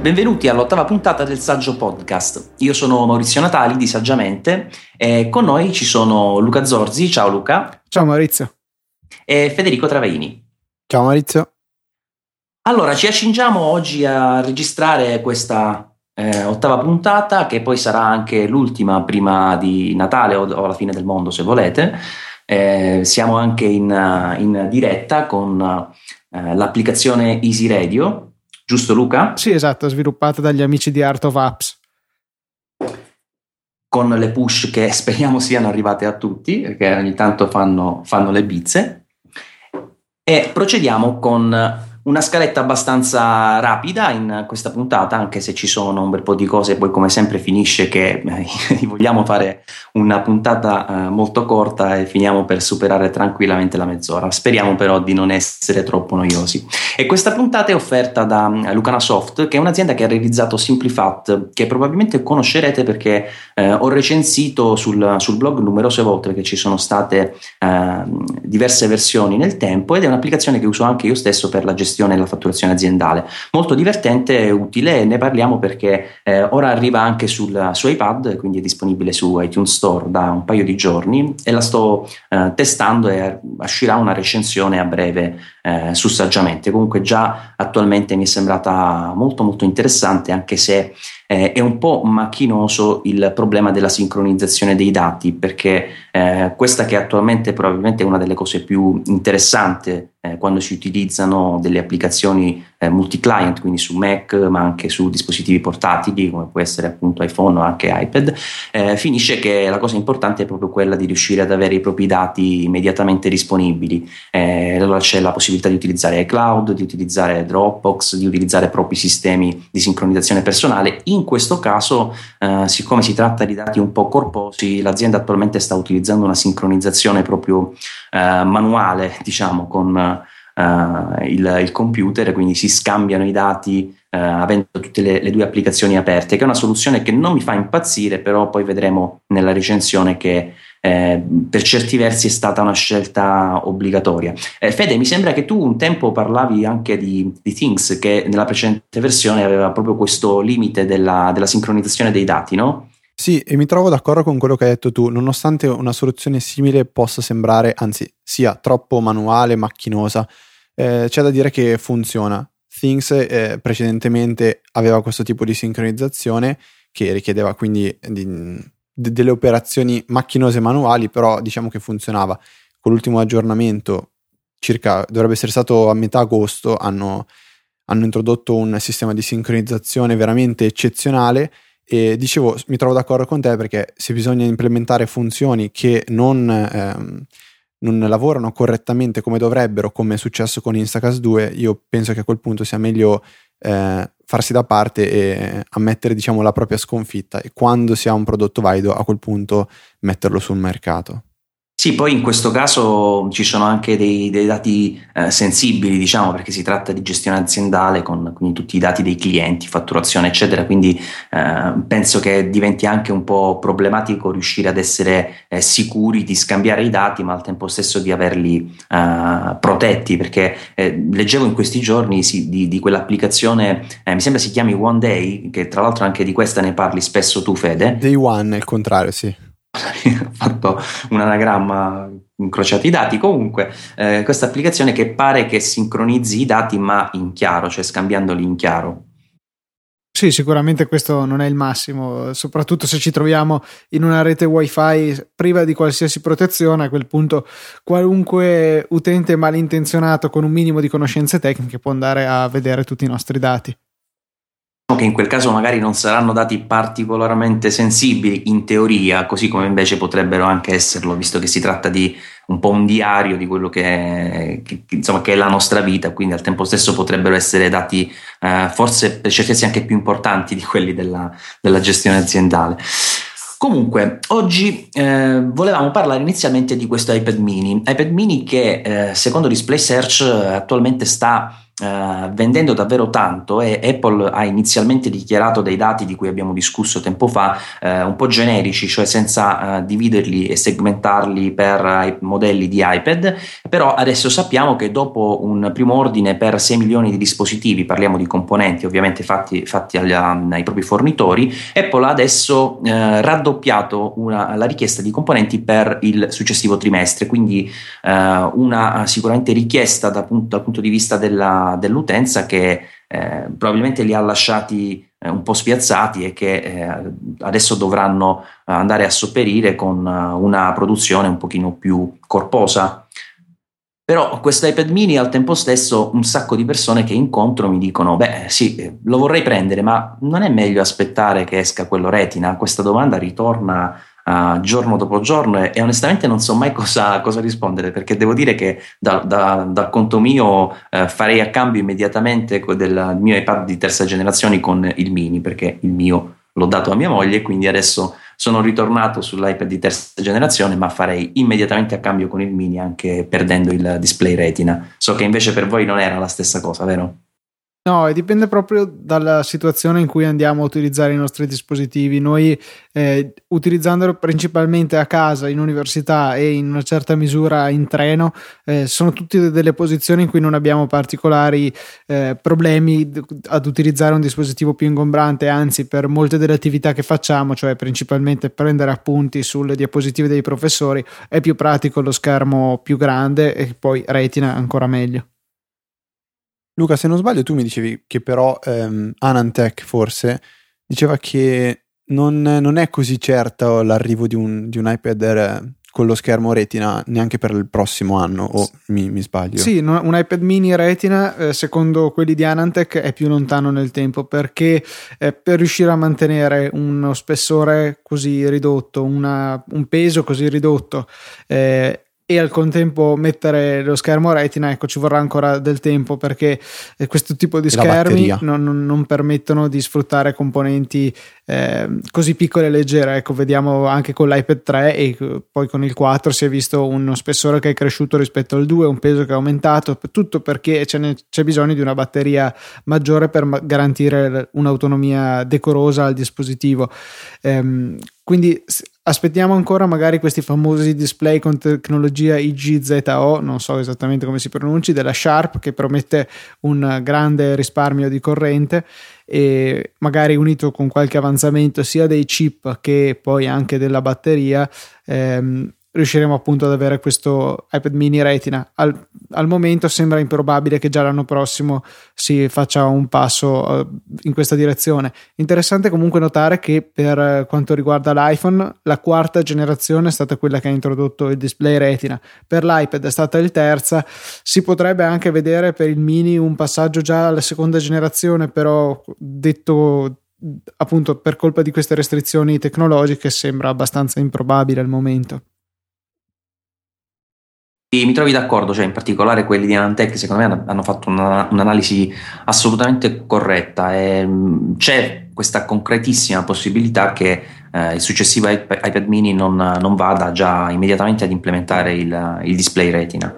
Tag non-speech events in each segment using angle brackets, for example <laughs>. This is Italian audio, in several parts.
Benvenuti all'ottava puntata del Saggio Podcast. Io sono Maurizio Natali di Saggiamente e con noi ci sono Luca Zorzi. Ciao Luca. Ciao Maurizio. E Federico Travaini. Ciao Maurizio. Allora, ci accingiamo oggi a registrare questa eh, ottava puntata, che poi sarà anche l'ultima prima di Natale o, o alla fine del mondo, se volete. Eh, siamo anche in, in diretta con eh, l'applicazione Easy Radio, giusto Luca? Sì, esatto, sviluppata dagli amici di Art of Apps. Con le push che <laughs> speriamo siano arrivate a tutti, perché ogni tanto fanno, fanno le bizze. E procediamo con una scaletta abbastanza rapida in questa puntata, anche se ci sono un bel po' di cose, poi come sempre finisce che eh, <laughs> vogliamo fare una puntata eh, molto corta e finiamo per superare tranquillamente la mezz'ora. Speriamo però di non essere troppo noiosi. E questa puntata è offerta da uh, Lucana Soft, che è un'azienda che ha realizzato Simplifat, che probabilmente conoscerete perché eh, ho recensito sul, sul, blog numerose volte perché ci sono state eh, diverse versioni nel tempo ed è un'applicazione che uso anche io stesso per la gestione gestione della fatturazione aziendale. Molto divertente e utile, ne parliamo perché eh, ora arriva anche sul, su iPad, quindi è disponibile su iTunes Store da un paio di giorni e la sto eh, testando e uscirà una recensione a breve eh, su Saggiamente. Comunque già attualmente mi è sembrata molto molto interessante anche se eh, è un po' macchinoso il problema della sincronizzazione dei dati perché eh, questa che attualmente probabilmente è una delle cose più interessanti eh, quando si utilizzano delle applicazioni eh, multi-client, quindi su Mac ma anche su dispositivi portatili come può essere appunto iPhone o anche iPad, eh, finisce che la cosa importante è proprio quella di riuscire ad avere i propri dati immediatamente disponibili. Eh, allora c'è la possibilità di utilizzare iCloud, di utilizzare Dropbox, di utilizzare propri sistemi di sincronizzazione personale. In questo caso, eh, siccome si tratta di dati un po' corposi, l'azienda attualmente sta utilizzando una sincronizzazione proprio eh, manuale, diciamo, con uh, il, il, computer, quindi si scambiano i dati uh, avendo tutte le, le, due applicazioni aperte, che è una soluzione che non mi fa impazzire, però poi vedremo nella recensione che eh, per certi versi è stata una scelta obbligatoria. Eh, Fede, mi sembra che tu un tempo parlavi anche di, di, Things, che nella precedente versione aveva proprio questo limite della, della sincronizzazione dei dati, no? Sì, e mi trovo d'accordo con quello che hai detto tu, nonostante una soluzione simile possa sembrare, anzi, sia troppo manuale, macchinosa, eh, c'è da dire che funziona. Things eh, precedentemente aveva questo tipo di sincronizzazione che richiedeva quindi di, de, delle operazioni macchinose manuali, però diciamo che funzionava. Con l'ultimo aggiornamento, circa dovrebbe essere stato a metà agosto, hanno, hanno introdotto un sistema di sincronizzazione veramente eccezionale e dicevo, mi trovo d'accordo con te perché se bisogna implementare funzioni che non, ehm, non lavorano correttamente come dovrebbero, come è successo con Instacast 2, io penso che a quel punto sia meglio eh, farsi da parte e ammettere diciamo, la propria sconfitta e quando si ha un prodotto valido a quel punto metterlo sul mercato. Sì, poi in questo caso ci sono anche dei, dei dati eh, sensibili, diciamo, perché si tratta di gestione aziendale con tutti i dati dei clienti, fatturazione, eccetera. Quindi eh, penso che diventi anche un po' problematico riuscire ad essere eh, sicuri di scambiare i dati, ma al tempo stesso di averli eh, protetti. Perché eh, leggevo in questi giorni sì, di, di, quell'applicazione, eh, mi sembra si chiami One Day, che tra l'altro anche di questa ne parli spesso tu, Fede. Day One, il contrario, sì <laughs> ho fatto un anagramma incrociati i dati. Comunque eh, questa applicazione che pare che sincronizzi i dati ma in chiaro cioè scambiandoli in chiaro. Sì, sicuramente questo non è il massimo, soprattutto se ci troviamo in una rete wifi priva di qualsiasi protezione, a quel punto qualunque utente malintenzionato con un minimo di conoscenze tecniche può andare a vedere tutti i nostri dati che in quel caso magari non saranno dati particolarmente sensibili in teoria, così come invece potrebbero anche esserlo, visto che si tratta di un po' un diario di quello che è, che, insomma, che è la nostra vita, quindi al tempo stesso potrebbero essere dati eh, forse per certi versi anche più importanti di quelli della, della gestione aziendale. Comunque, oggi eh, volevamo parlare inizialmente di questo iPad mini, iPad mini che eh, secondo Display Search attualmente sta uh, vendendo davvero tanto e Apple ha inizialmente dichiarato dei dati di cui abbiamo discusso tempo fa uh, un po' generici, cioè senza uh, dividerli e segmentarli per modelli di iPad, però adesso sappiamo che dopo un primo ordine per 6 milioni di dispositivi, parliamo di componenti ovviamente fatti, fatti agli, ai propri fornitori, Apple ha adesso raddoppiato una, la richiesta di componenti per il successivo trimestre, quindi una sicuramente richiesta da, dal punto di vista della, dell'utenza che eh, probabilmente li ha lasciati eh, un po' spiazzati e che eh, adesso dovranno andare a sopperire con una produzione un pochino più corposa. Però questo iPad mini al tempo stesso un sacco di persone che incontro mi dicono beh sì, lo vorrei prendere, ma non è meglio aspettare che esca quello retina? Questa domanda ritorna uh, giorno dopo giorno e, e, onestamente non so mai <laughs> cosa, cosa, rispondere perché devo dire che da, da, dal conto mio uh, farei a cambio immediatamente del mio iPad di terza generazione con il mini perché il mio l'ho dato a mia moglie quindi adesso sono ritornato sull'iPad di terza generazione ma farei immediatamente a cambio con il mini anche perdendo il display retina so che invece per voi non era la stessa cosa vero? No, dipende proprio dalla situazione in cui andiamo a utilizzare i nostri dispositivi. Noi eh, utilizzandolo principalmente a casa, in università e in una certa misura in treno, eh, sono tutte delle posizioni in cui non abbiamo particolari eh, problemi ad utilizzare un dispositivo più ingombrante, anzi per molte delle attività che facciamo, cioè principalmente prendere appunti sulle diapositive dei professori, è più pratico lo schermo più grande e poi retina ancora meglio. Luca, se non sbaglio, tu mi dicevi che però ehm, Anantech forse diceva che non, non, è così certo l'arrivo di un, di un iPad Air con lo schermo retina neanche per il prossimo anno o mi, mi sbaglio? Sì, un iPad mini retina eh, secondo quelli di Anantech è più lontano nel tempo perché eh, per riuscire a mantenere uno spessore così ridotto, una, un peso così ridotto eh, e al contempo mettere lo schermo retina, ecco, ci vorrà ancora del tempo perché eh, questo tipo di schermi non, non, permettono di sfruttare componenti eh, così piccole e leggere. Ecco, vediamo anche con l'iPad 3 e poi con il 4 si è visto uno spessore che è cresciuto rispetto al 2, un peso che è aumentato, tutto perché c'è, c'è bisogno di una batteria maggiore per garantire un'autonomia decorosa al dispositivo. Eh, quindi aspettiamo ancora magari questi famosi display con tecnologia IGZO, non so esattamente come si pronunci, della Sharp che promette un grande risparmio di corrente e magari unito con qualche avanzamento sia dei chip che poi anche della batteria ehm, riusciremo appunto ad avere questo iPad mini retina. Al, al, momento sembra improbabile che già l'anno prossimo si faccia un passo uh, in questa direzione. Interessante comunque notare che per quanto riguarda l'iPhone, la quarta generazione è stata quella che ha introdotto il display retina. Per l'iPad è stata il terza. Si potrebbe anche vedere per il mini un passaggio già alla seconda generazione, però detto appunto per colpa di queste restrizioni tecnologiche sembra abbastanza improbabile al momento. Mi trovi d'accordo, cioè in particolare quelli di Anantech secondo me hanno fatto una, un'analisi assolutamente corretta e mm, c'è questa concretissima possibilità che eh, il successivo iPad mini non, non, vada già immediatamente ad implementare il, il display retina.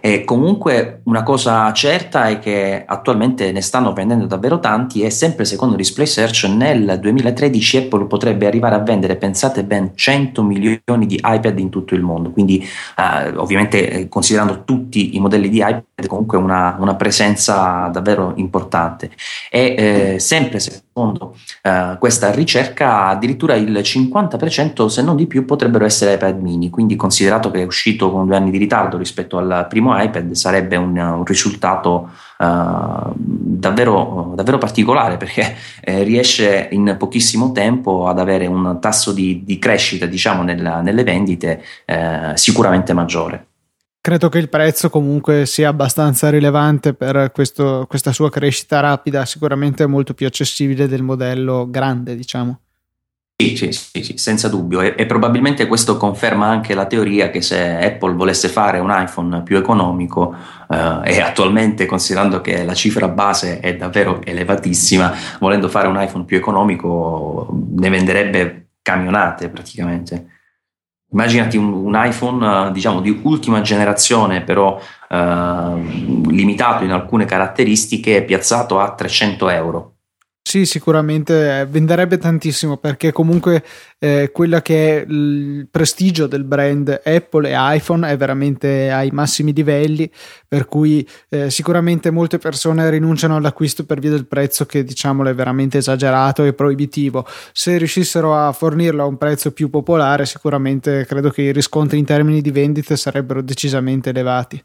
E comunque una cosa certa è che attualmente ne stanno prendendo davvero tanti e sempre secondo Display Search nel 2013 Apple potrebbe arrivare a vendere, pensate ben 100 milioni di iPad in tutto il mondo, quindi eh, ovviamente eh, considerando tutti i modelli di iPad comunque una, una presenza davvero importante. E eh, sempre secondo eh, questa ricerca addirittura il 50% se non di più potrebbero essere iPad mini, quindi considerato che è uscito con due anni di ritardo rispetto al primo iPad sarebbe un, un risultato uh, davvero, davvero, particolare perché eh, riesce in pochissimo tempo ad avere un tasso di, di crescita diciamo nella, nelle vendite eh, sicuramente maggiore. Credo che il prezzo comunque sia abbastanza rilevante per questo, questa sua crescita rapida, sicuramente molto più accessibile del modello grande, diciamo. Sì, sì, sì, senza dubbio e, e, probabilmente questo conferma anche la teoria che se Apple volesse fare un iPhone più economico eh, e attualmente considerando che la cifra base è davvero elevatissima, volendo fare un iPhone più economico ne venderebbe camionate praticamente. immaginati un, un iPhone diciamo di ultima generazione però eh, limitato in alcune caratteristiche piazzato a 300 euro sì, sicuramente eh, venderebbe tantissimo perché comunque eh, quello che è il prestigio del brand Apple e iPhone è veramente ai massimi livelli, per cui eh, sicuramente molte persone rinunciano all'acquisto per via del prezzo che diciamolo è veramente esagerato e proibitivo. Se riuscissero a fornirlo a un prezzo più popolare, sicuramente credo che i riscontri in termini di vendite sarebbero decisamente elevati.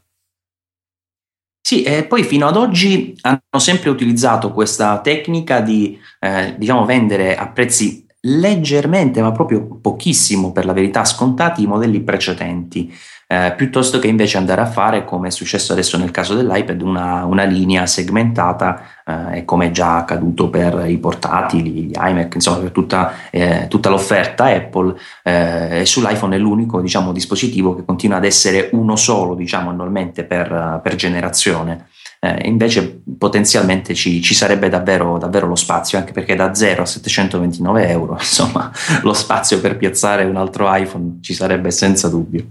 Sì, e poi fino ad oggi hanno sempre utilizzato questa tecnica di eh, diciamo vendere a prezzi leggermente, ma proprio pochissimo per la verità, scontati i modelli precedenti eh, piuttosto che invece andare a fare, come è successo adesso nel caso dell'iPad, una, una linea segmentata, eh, come è già accaduto per i portatili, gli iMac, insomma per tutta, eh, tutta l'offerta Apple, eh, e sull'iPhone è l'unico diciamo, dispositivo che continua ad essere uno solo diciamo, annualmente per, per generazione. Eh, invece potenzialmente ci, ci sarebbe davvero, davvero, lo spazio, anche perché da 0 a 729 euro, <laughs> insomma, lo spazio per piazzare un altro iPhone ci sarebbe senza dubbio.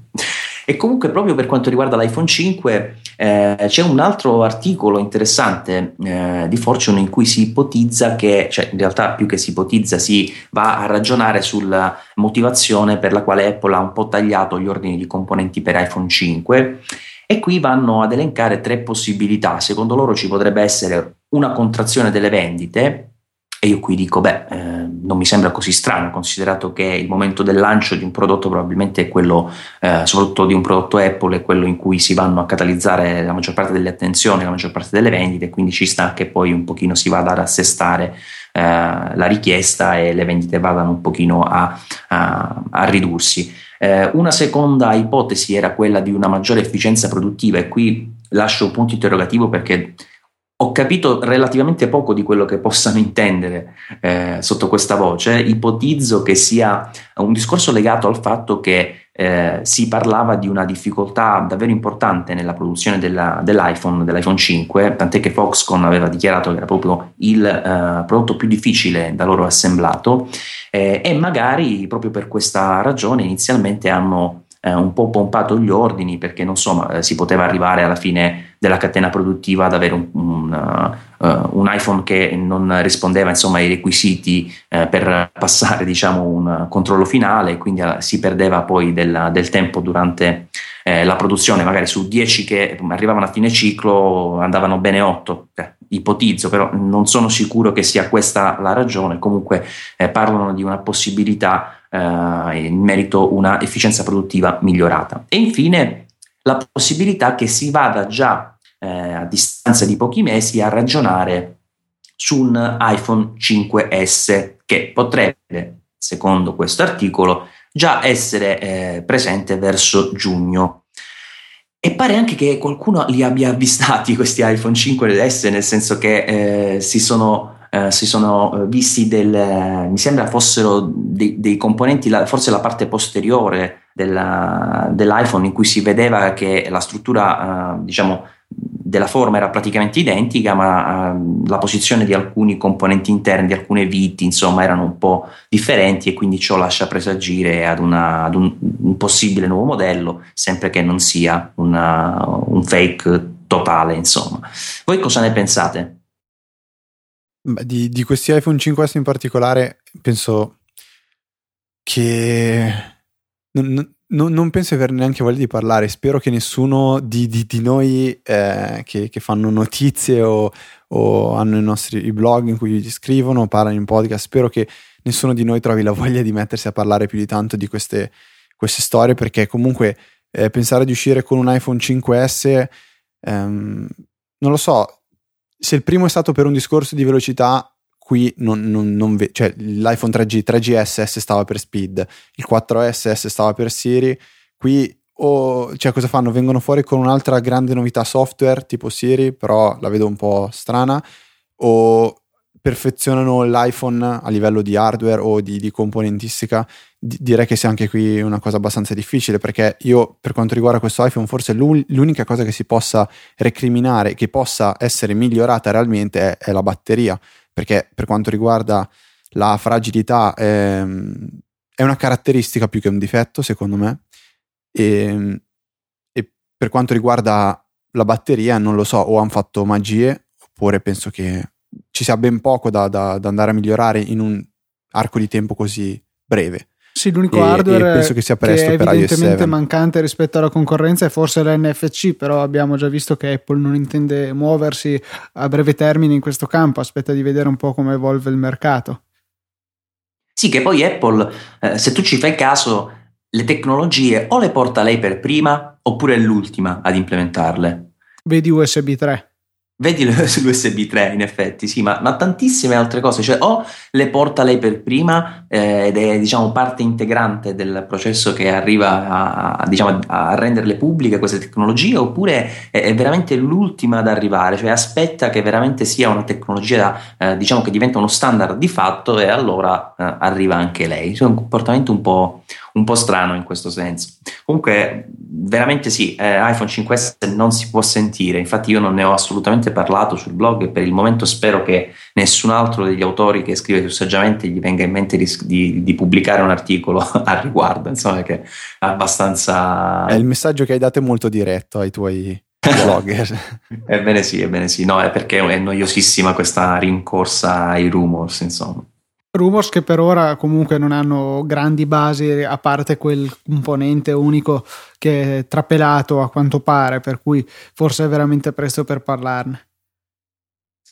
E comunque proprio per quanto riguarda l'iPhone 5 eh, c'è un altro articolo interessante eh, di Fortune in cui si ipotizza che, cioè in realtà più che si ipotizza, si va a ragionare sulla motivazione per la quale Apple ha un po' tagliato gli ordini di componenti per iPhone 5 e qui vanno ad elencare tre possibilità. Secondo loro ci potrebbe essere una contrazione delle vendite e io qui dico, beh, eh, non mi sembra così strano, considerato che il momento del lancio di un prodotto probabilmente è quello, eh, soprattutto di un prodotto Apple, è quello in cui si vanno a catalizzare la maggior parte delle attenzioni, la maggior parte delle vendite, quindi ci sta che poi un pochino si vada ad assestare eh, la richiesta e le vendite vadano un pochino a, a, a ridursi. Eh, una seconda ipotesi era quella di una maggiore efficienza produttiva e qui lascio un punto interrogativo perché ho capito relativamente poco di quello che possano intendere eh, sotto questa voce. Ipotizzo che sia un discorso legato al fatto che eh, si parlava di una difficoltà davvero importante nella produzione della, dell'iPhone, dell'iPhone 5, tant'è che Foxconn aveva dichiarato che era proprio il eh, prodotto più difficile da loro assemblato eh, e magari proprio per questa ragione inizialmente hanno eh, un po' pompato gli ordini perché non so, eh, si poteva arrivare alla fine della catena produttiva ad avere un, un, uh, un iPhone che non rispondeva insomma, ai requisiti uh, per passare diciamo, un controllo finale, quindi uh, si perdeva poi del, del tempo durante la produzione, magari su 10 che arrivavano a fine ciclo andavano bene 8, eh, ipotizzo, però non sono sicuro che sia questa la ragione, comunque eh, parlano di una possibilità eh, in merito a una efficienza produttiva migliorata. E infine la possibilità che si vada già eh, a distanza di pochi mesi a ragionare su un iPhone 5S che potrebbe, secondo questo articolo, già essere eh, presente verso giugno. E pare anche che qualcuno li abbia avvistati <laughs> questi iPhone 5S, nel senso che eh, si sono eh, si sono eh, visti del, mi sembra fossero dei, dei componenti, forse la parte posteriore della, dell'iPhone in cui si vedeva che la struttura, uh, diciamo, della forma era praticamente identica, ma uh, la posizione di alcuni componenti interni, di alcune viti, insomma, erano un po' differenti e quindi ciò lascia presagire ad, una, ad un, un, possibile nuovo modello, sempre che non sia una, un fake totale, insomma. Voi cosa ne pensate? Di, di, questi iPhone 5S in particolare, penso che non, non, non, penso di aver neanche voglia di parlare. Spero che nessuno di, di, di noi eh, che, che, fanno notizie o, o, hanno i nostri i blog in cui scrivono, parlano in podcast, spero che nessuno di noi trovi la voglia di mettersi a parlare più di tanto di queste, queste storie, perché comunque eh, pensare di uscire con un iPhone 5S, ehm, non lo so, se il primo è stato per un discorso di velocità, qui non, non, non ve- cioè l'iPhone 3G, 3GS stava per Speed, il 4S stava per Siri, qui o cioè cosa fanno? Vengono fuori con un'altra grande novità software tipo Siri, però la vedo un po' strana, o perfezionano l'iPhone a livello di hardware o di, di componentistica, di, direi che sia anche qui una cosa abbastanza difficile perché io per quanto riguarda questo iPhone forse l'unica cosa che si possa recriminare, che possa essere migliorata realmente è, è la batteria, perché per quanto riguarda la fragilità ehm, è una caratteristica più che un difetto, secondo me. E, e per quanto riguarda la batteria, non lo so, o hanno fatto magie, oppure penso che ci sia ben poco da, da, da andare a migliorare in un arco di tempo così breve. Sì, l'unico e, hardware e penso che sia presto che è evidentemente mancante rispetto alla concorrenza è forse l'NFC, però abbiamo già visto che Apple non intende muoversi a breve termine in questo campo, aspetta di vedere un po' come evolve il mercato. Sì, che poi Apple, eh, se tu ci fai caso, le tecnologie o le porta lei per prima oppure è l'ultima ad implementarle. Vedi USB 3. Vedi l'USB <laughs> 3 in effetti, sì, ma, ma, tantissime altre cose, cioè o le porta lei per prima eh, ed è diciamo parte integrante del processo che arriva a, a, diciamo, a renderle pubbliche queste tecnologie, oppure è, è, veramente l'ultima ad arrivare, cioè aspetta che veramente sia una tecnologia eh, diciamo che diventa uno standard di fatto e allora eh, arriva anche lei. Cioè un comportamento un po', un po' strano in questo senso. Comunque, veramente sì, eh, iPhone 5S non si può sentire, infatti io non ne ho assolutamente parlato sul blog e per il momento spero che nessun altro degli autori che scrive più saggiamente gli venga in mente di, di, di pubblicare un articolo <laughs> al riguardo, insomma che è abbastanza... È il messaggio che hai dato è molto diretto ai tuoi <laughs> blogger. ebbene sì, ebbene sì, no, è perché è noiosissima questa rincorsa ai rumors, insomma. Rumors che per ora comunque non hanno grandi basi a parte quel componente unico che è trapelato a quanto pare, per cui forse è veramente presto per parlarne.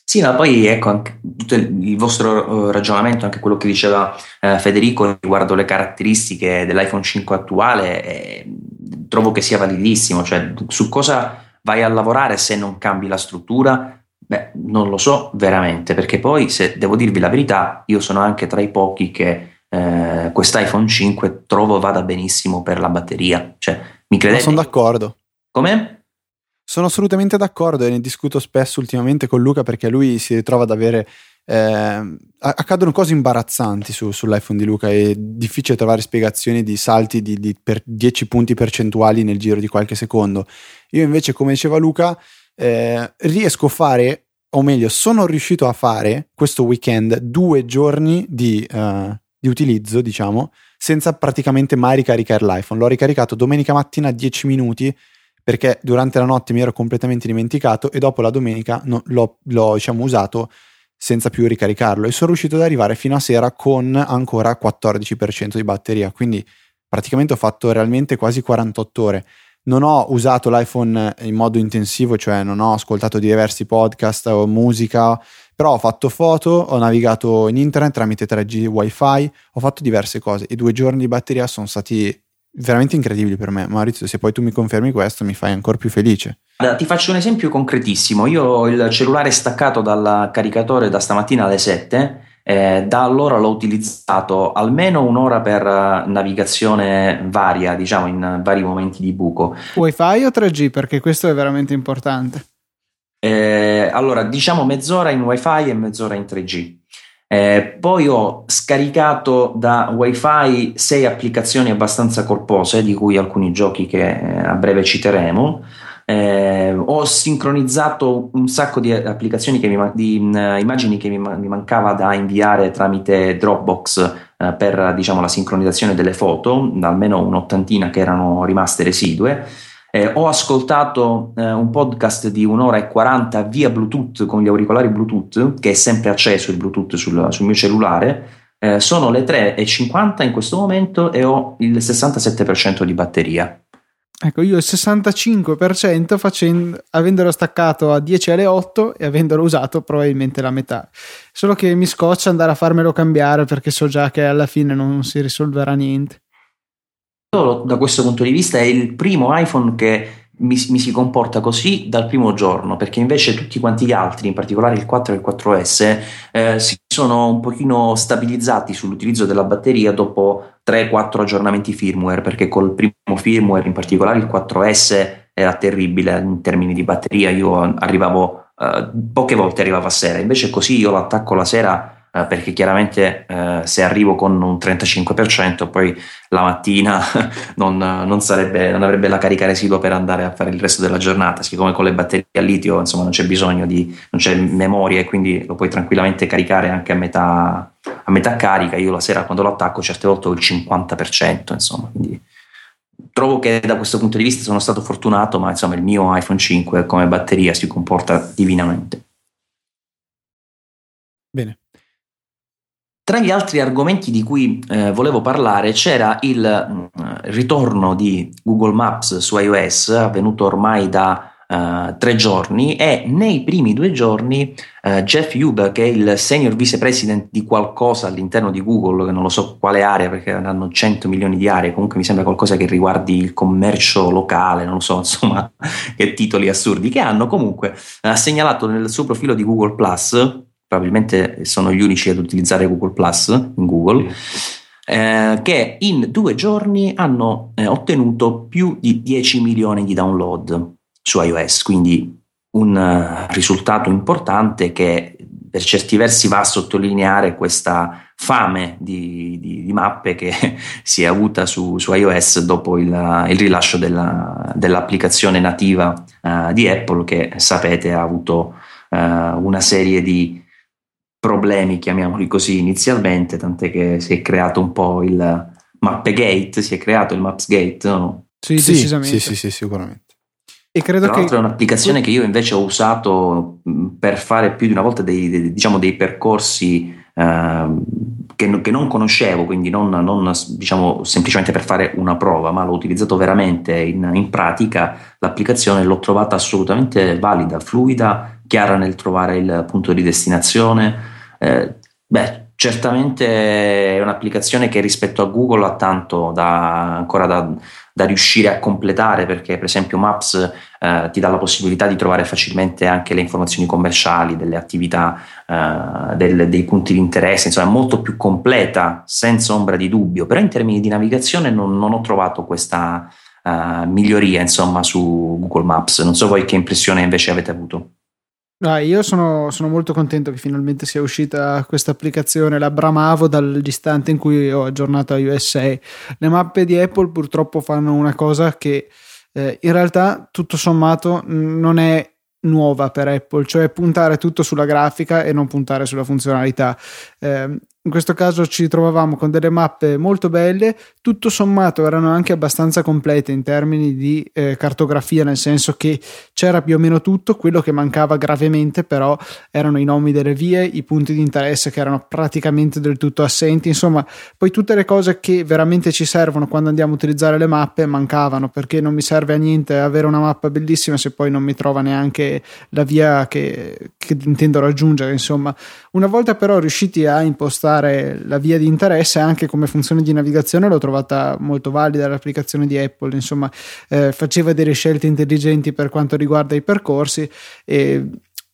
Sì, ma poi ecco anche il, vostro eh, ragionamento, anche quello che diceva eh, Federico riguardo le caratteristiche dell'iPhone 5 attuale, eh, trovo che sia validissimo, cioè su cosa vai a lavorare se non cambi la struttura, Beh, non lo so veramente, perché poi, se devo dirvi la verità, io sono anche tra i pochi che eh, quest'iPhone 5 trovo vada benissimo per la batteria. Cioè, mi credete? Sono d'accordo. Come? Sono assolutamente d'accordo e ne discuto spesso ultimamente con Luca perché lui si ritrova ad avere. Eh, accadono cose imbarazzanti su, sull'iPhone di Luca, è difficile trovare spiegazioni di salti di, di per 10 punti percentuali nel giro di qualche secondo. Io invece, come diceva Luca, eh, riesco a fare, o meglio, sono riuscito a fare questo weekend due giorni di, uh, di utilizzo, diciamo, senza praticamente mai ricaricare l'iPhone. L'ho ricaricato domenica mattina a 10 minuti perché durante la notte mi ero completamente dimenticato e dopo la domenica no, l'ho, l'ho diciamo, usato senza più ricaricarlo. E sono riuscito ad arrivare fino a sera con ancora 14% di batteria, quindi praticamente ho fatto realmente quasi 48 ore non ho usato l'iPhone in modo intensivo, cioè non ho ascoltato diversi podcast o musica, però ho fatto foto, ho navigato in internet tramite 3G wifi, ho fatto diverse cose. I due giorni di batteria sono stati veramente incredibili per me. Maurizio, se poi tu mi confermi questo, mi fai ancora più felice. Ti faccio un esempio concretissimo. Io ho il cellulare staccato dal caricatore da stamattina alle 7 eh, da allora l'ho utilizzato almeno un'ora per eh, navigazione varia, diciamo in vari momenti di buco. Wi-Fi o 3G? Perché questo è veramente importante. Eh, allora, diciamo mezz'ora in Wi-Fi e mezz'ora in 3G. Eh, poi ho scaricato da Wi-Fi sei applicazioni abbastanza corpose, di cui alcuni giochi che eh, a breve citeremo. Eh, ho sincronizzato un sacco di applicazioni che mi, di uh, immagini che mi, mi, mancava da inviare tramite Dropbox uh, per diciamo, la sincronizzazione delle foto, almeno un'ottantina che erano rimaste residue. Eh, ho ascoltato eh, un podcast di un'ora e 40 via Bluetooth con gli auricolari Bluetooth, che è sempre acceso il Bluetooth sul, sul mio cellulare. Eh, sono le 3.50 in questo momento e ho il 67% di batteria. Ecco, io il 65% facendo, avendolo staccato a 10 alle 8 e avendolo usato probabilmente la metà. Solo che mi scoccia andare a farmelo cambiare perché so già che alla fine non si risolverà niente. Da questo punto di vista è il primo iPhone che mi, mi, si comporta così dal primo giorno, perché invece tutti quanti gli altri, in particolare il 4 e il 4S, eh, si sono un pochino stabilizzati sull'utilizzo della batteria dopo 3-4 aggiornamenti firmware, perché col primo firmware, in particolare il 4S, era terribile in termini di batteria, io arrivavo, eh, poche volte arrivavo a sera, invece così io l'attacco la sera eh, perché chiaramente eh, se arrivo con un 35% poi la mattina <laughs> non, non, sarebbe, non, avrebbe la carica residua per andare a fare il resto della giornata, siccome con le batterie a litio insomma non c'è bisogno di, non c'è memoria e quindi lo puoi tranquillamente caricare anche a metà, a metà carica, io la sera quando lo attacco certe volte ho il 50%, insomma, quindi trovo che da questo punto di vista sono stato fortunato, ma insomma il mio iPhone 5 come batteria si comporta divinamente. Bene. Tra gli altri argomenti di cui eh, volevo parlare c'era il uh, ritorno di Google Maps su iOS, avvenuto ormai da uh, tre giorni, e nei primi due giorni uh, Jeff Hube, che è il senior vice president di qualcosa all'interno di Google, che non lo so quale area, perché hanno 100 milioni di aree, comunque mi sembra qualcosa che riguardi il commercio locale, non lo so, <laughs> insomma, che titoli assurdi che hanno, comunque ha segnalato nel suo profilo di Google Plus probabilmente sono gli unici ad utilizzare Google Plus in Google, eh, che in due giorni hanno eh, ottenuto più di 10 milioni di download su iOS, quindi un uh, risultato importante che per certi versi va a sottolineare questa fame di, di, di mappe che <laughs> si è avuta su, su iOS dopo il, il rilascio della, dell'applicazione nativa uh, di Apple che sapete ha avuto uh, una serie di problemi, chiamiamoli così inizialmente, tant'è che si è creato un po' il Mappegate, si è creato il Mapsgate, no? Sì, sì, sì, sì, sì, sicuramente. E credo Tra l'altro che... è un'applicazione che io invece ho usato per fare più di una volta dei, dei, diciamo, dei percorsi eh, che, che, non conoscevo, quindi non, non diciamo, semplicemente per fare una prova, ma l'ho utilizzato veramente in, in pratica. L'applicazione l'ho trovata assolutamente valida, fluida, chiara nel trovare il punto di destinazione eh, beh, certamente è un'applicazione che rispetto a Google ha tanto da, ancora da, da riuscire a completare perché per esempio Maps eh, ti dà la possibilità di trovare facilmente anche le informazioni commerciali, delle attività, eh, del, dei punti di interesse, insomma è molto più completa senza ombra di dubbio, però in termini di navigazione non, non ho trovato questa uh, miglioria insomma su Google Maps, non so voi che impressione invece avete avuto. Ah, io sono, sono, molto contento che finalmente sia uscita questa applicazione, la bramavo dall'istante in cui ho aggiornato iOS 6. Le mappe di Apple purtroppo fanno una cosa che eh, in realtà tutto sommato non è nuova per Apple, cioè puntare tutto sulla grafica e non puntare sulla funzionalità. Eh, in questo caso ci trovavamo con delle mappe molto belle, tutto sommato erano anche abbastanza complete in termini di eh, cartografia, nel senso che c'era più o meno tutto, quello che mancava gravemente però erano i nomi delle vie, i punti di interesse che erano praticamente del tutto assenti, insomma poi tutte le cose che veramente ci servono quando andiamo a utilizzare le mappe mancavano, perché non mi serve a niente avere una mappa bellissima se poi non mi trova neanche la via che, che intendo raggiungere, insomma. Una volta però riusciti a impostare usare la via di interesse anche come funzione di navigazione l'ho trovata molto valida l'applicazione di Apple insomma eh, faceva delle scelte intelligenti per quanto riguarda i percorsi e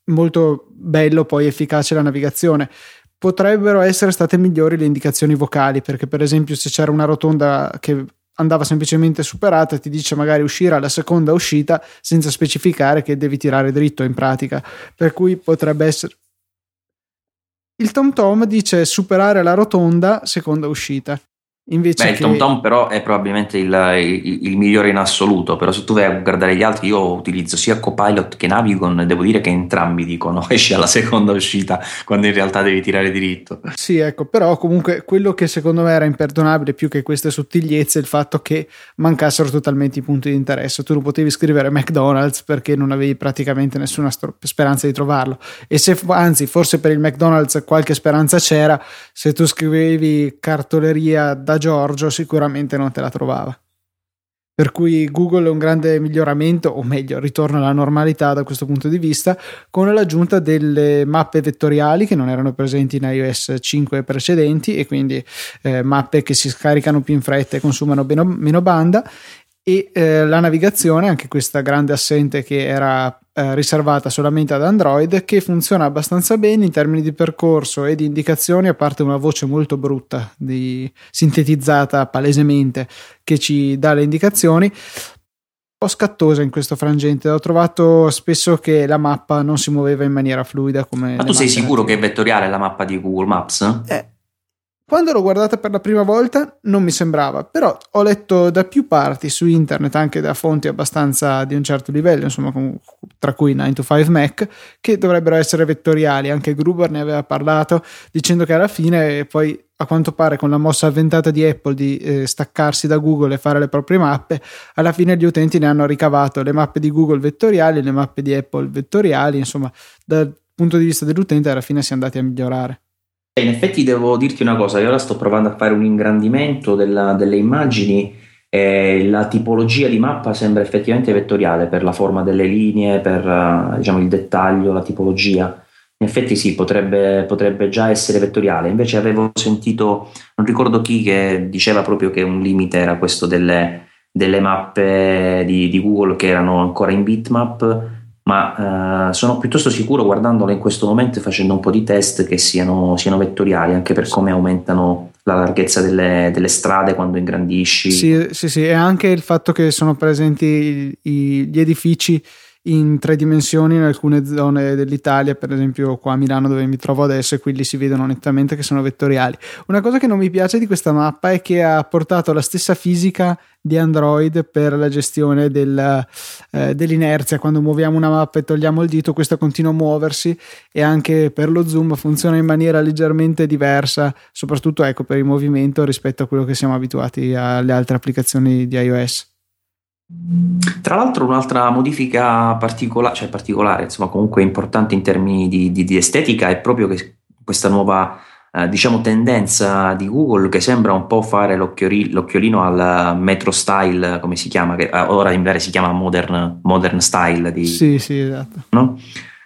molto bello poi efficace la navigazione. Potrebbero essere state migliori le indicazioni vocali perché per esempio se c'era una rotonda che andava semplicemente superata ti dice magari uscire alla seconda uscita senza specificare che devi tirare dritto in pratica. Per cui potrebbe essere il Tom Tom dice superare la rotonda seconda uscita. Invece Beh, che... il TomTom però è probabilmente il, il, il, migliore in assoluto, però se tu vai a guardare gli altri io utilizzo sia Copilot che Navigon e devo dire che entrambi dicono <laughs> esci alla seconda uscita quando in realtà devi tirare diritto. Sì, ecco, però comunque quello che secondo me era imperdonabile più che queste sottigliezze è il fatto che mancassero totalmente i punti di interesse. Tu non potevi scrivere McDonald's perché non avevi praticamente nessuna speranza di trovarlo e se anzi forse per il McDonald's qualche speranza c'era, se tu scrivevi cartoleria da Giorgio sicuramente non te la trovava. Per cui Google è un grande miglioramento, o meglio, ritorna alla normalità da questo punto di vista, con l'aggiunta delle mappe vettoriali che non erano presenti in iOS 5 precedenti e quindi eh, mappe che si scaricano più in fretta e consumano meno, meno banda e eh, la navigazione, anche questa grande assente che era eh, riservata solamente ad Android, che funziona abbastanza bene in termini di percorso e di indicazioni, a parte una voce molto brutta, di, sintetizzata palesemente, che ci dà le indicazioni. po' scattosa in questo frangente. Ho trovato spesso che la mappa non si muoveva in maniera fluida come. Ma tu sei sicuro che è vettoriale la mappa di Google Maps? Eh, quando l'ho guardata per la prima volta non mi sembrava, però ho letto da più parti su internet, anche da fonti abbastanza di un certo livello, insomma, tra cui 9 to 5 Mac, che dovrebbero essere vettoriali. Anche Gruber ne aveva parlato dicendo che alla fine poi a quanto pare con la mossa avventata di Apple di eh, staccarsi da Google e fare le proprie mappe, alla fine gli utenti ne hanno ricavato le mappe di Google vettoriali, le mappe di Apple vettoriali, insomma, dal punto di vista dell'utente alla fine si è andati a migliorare. In effetti devo dirti una cosa, io ora sto provando a fare un ingrandimento della, delle immagini e la tipologia di mappa sembra effettivamente vettoriale per la forma delle linee, per eh, diciamo, il dettaglio, la tipologia. In effetti sì, potrebbe, potrebbe, già essere vettoriale, invece avevo sentito, non ricordo chi, che diceva proprio che un limite era questo delle, delle mappe di, di Google che erano ancora in bitmap ma eh, sono piuttosto sicuro guardandole in questo momento e facendo un po' di test che siano, siano vettoriali anche per come aumentano la larghezza delle, delle, strade quando ingrandisci. Sì, sì, sì, e anche il fatto che sono presenti gli edifici in tre dimensioni in alcune zone dell'Italia, per esempio qua a Milano dove mi trovo adesso e quelli si vedono nettamente che sono vettoriali. Una cosa che non mi piace di questa mappa è che ha portato la stessa fisica di Android per la gestione del, eh, dell'inerzia. Quando muoviamo una mappa e togliamo il dito, questa continua a muoversi e anche per lo zoom funziona in maniera leggermente diversa, soprattutto ecco, per il movimento rispetto a quello che siamo abituati alle altre applicazioni di iOS. Tra l'altro un'altra modifica particolare, cioè particolare, insomma comunque importante in termini di, di, di estetica è proprio che questa nuova eh, diciamo tendenza di Google che sembra un po' fare l'occhioli, l'occhiolino al metro style, come si chiama, che eh, ora in si chiama modern, modern style. Di, sì, sì, esatto. No?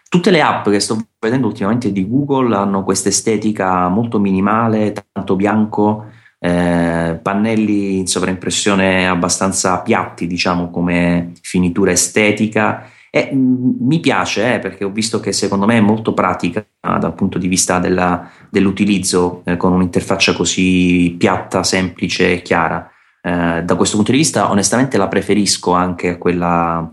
Tutte le app che sto vedendo ultimamente di Google hanno questa estetica molto minimale, tanto bianco, eh, pannelli in sovraimpressione abbastanza piatti, diciamo, come finitura estetica. E mm, mi piace eh, perché ho visto che secondo me è molto pratica dal punto di vista della, dell'utilizzo eh, con un'interfaccia così piatta, semplice e chiara. Eh, da questo punto di vista, onestamente, la preferisco anche a quella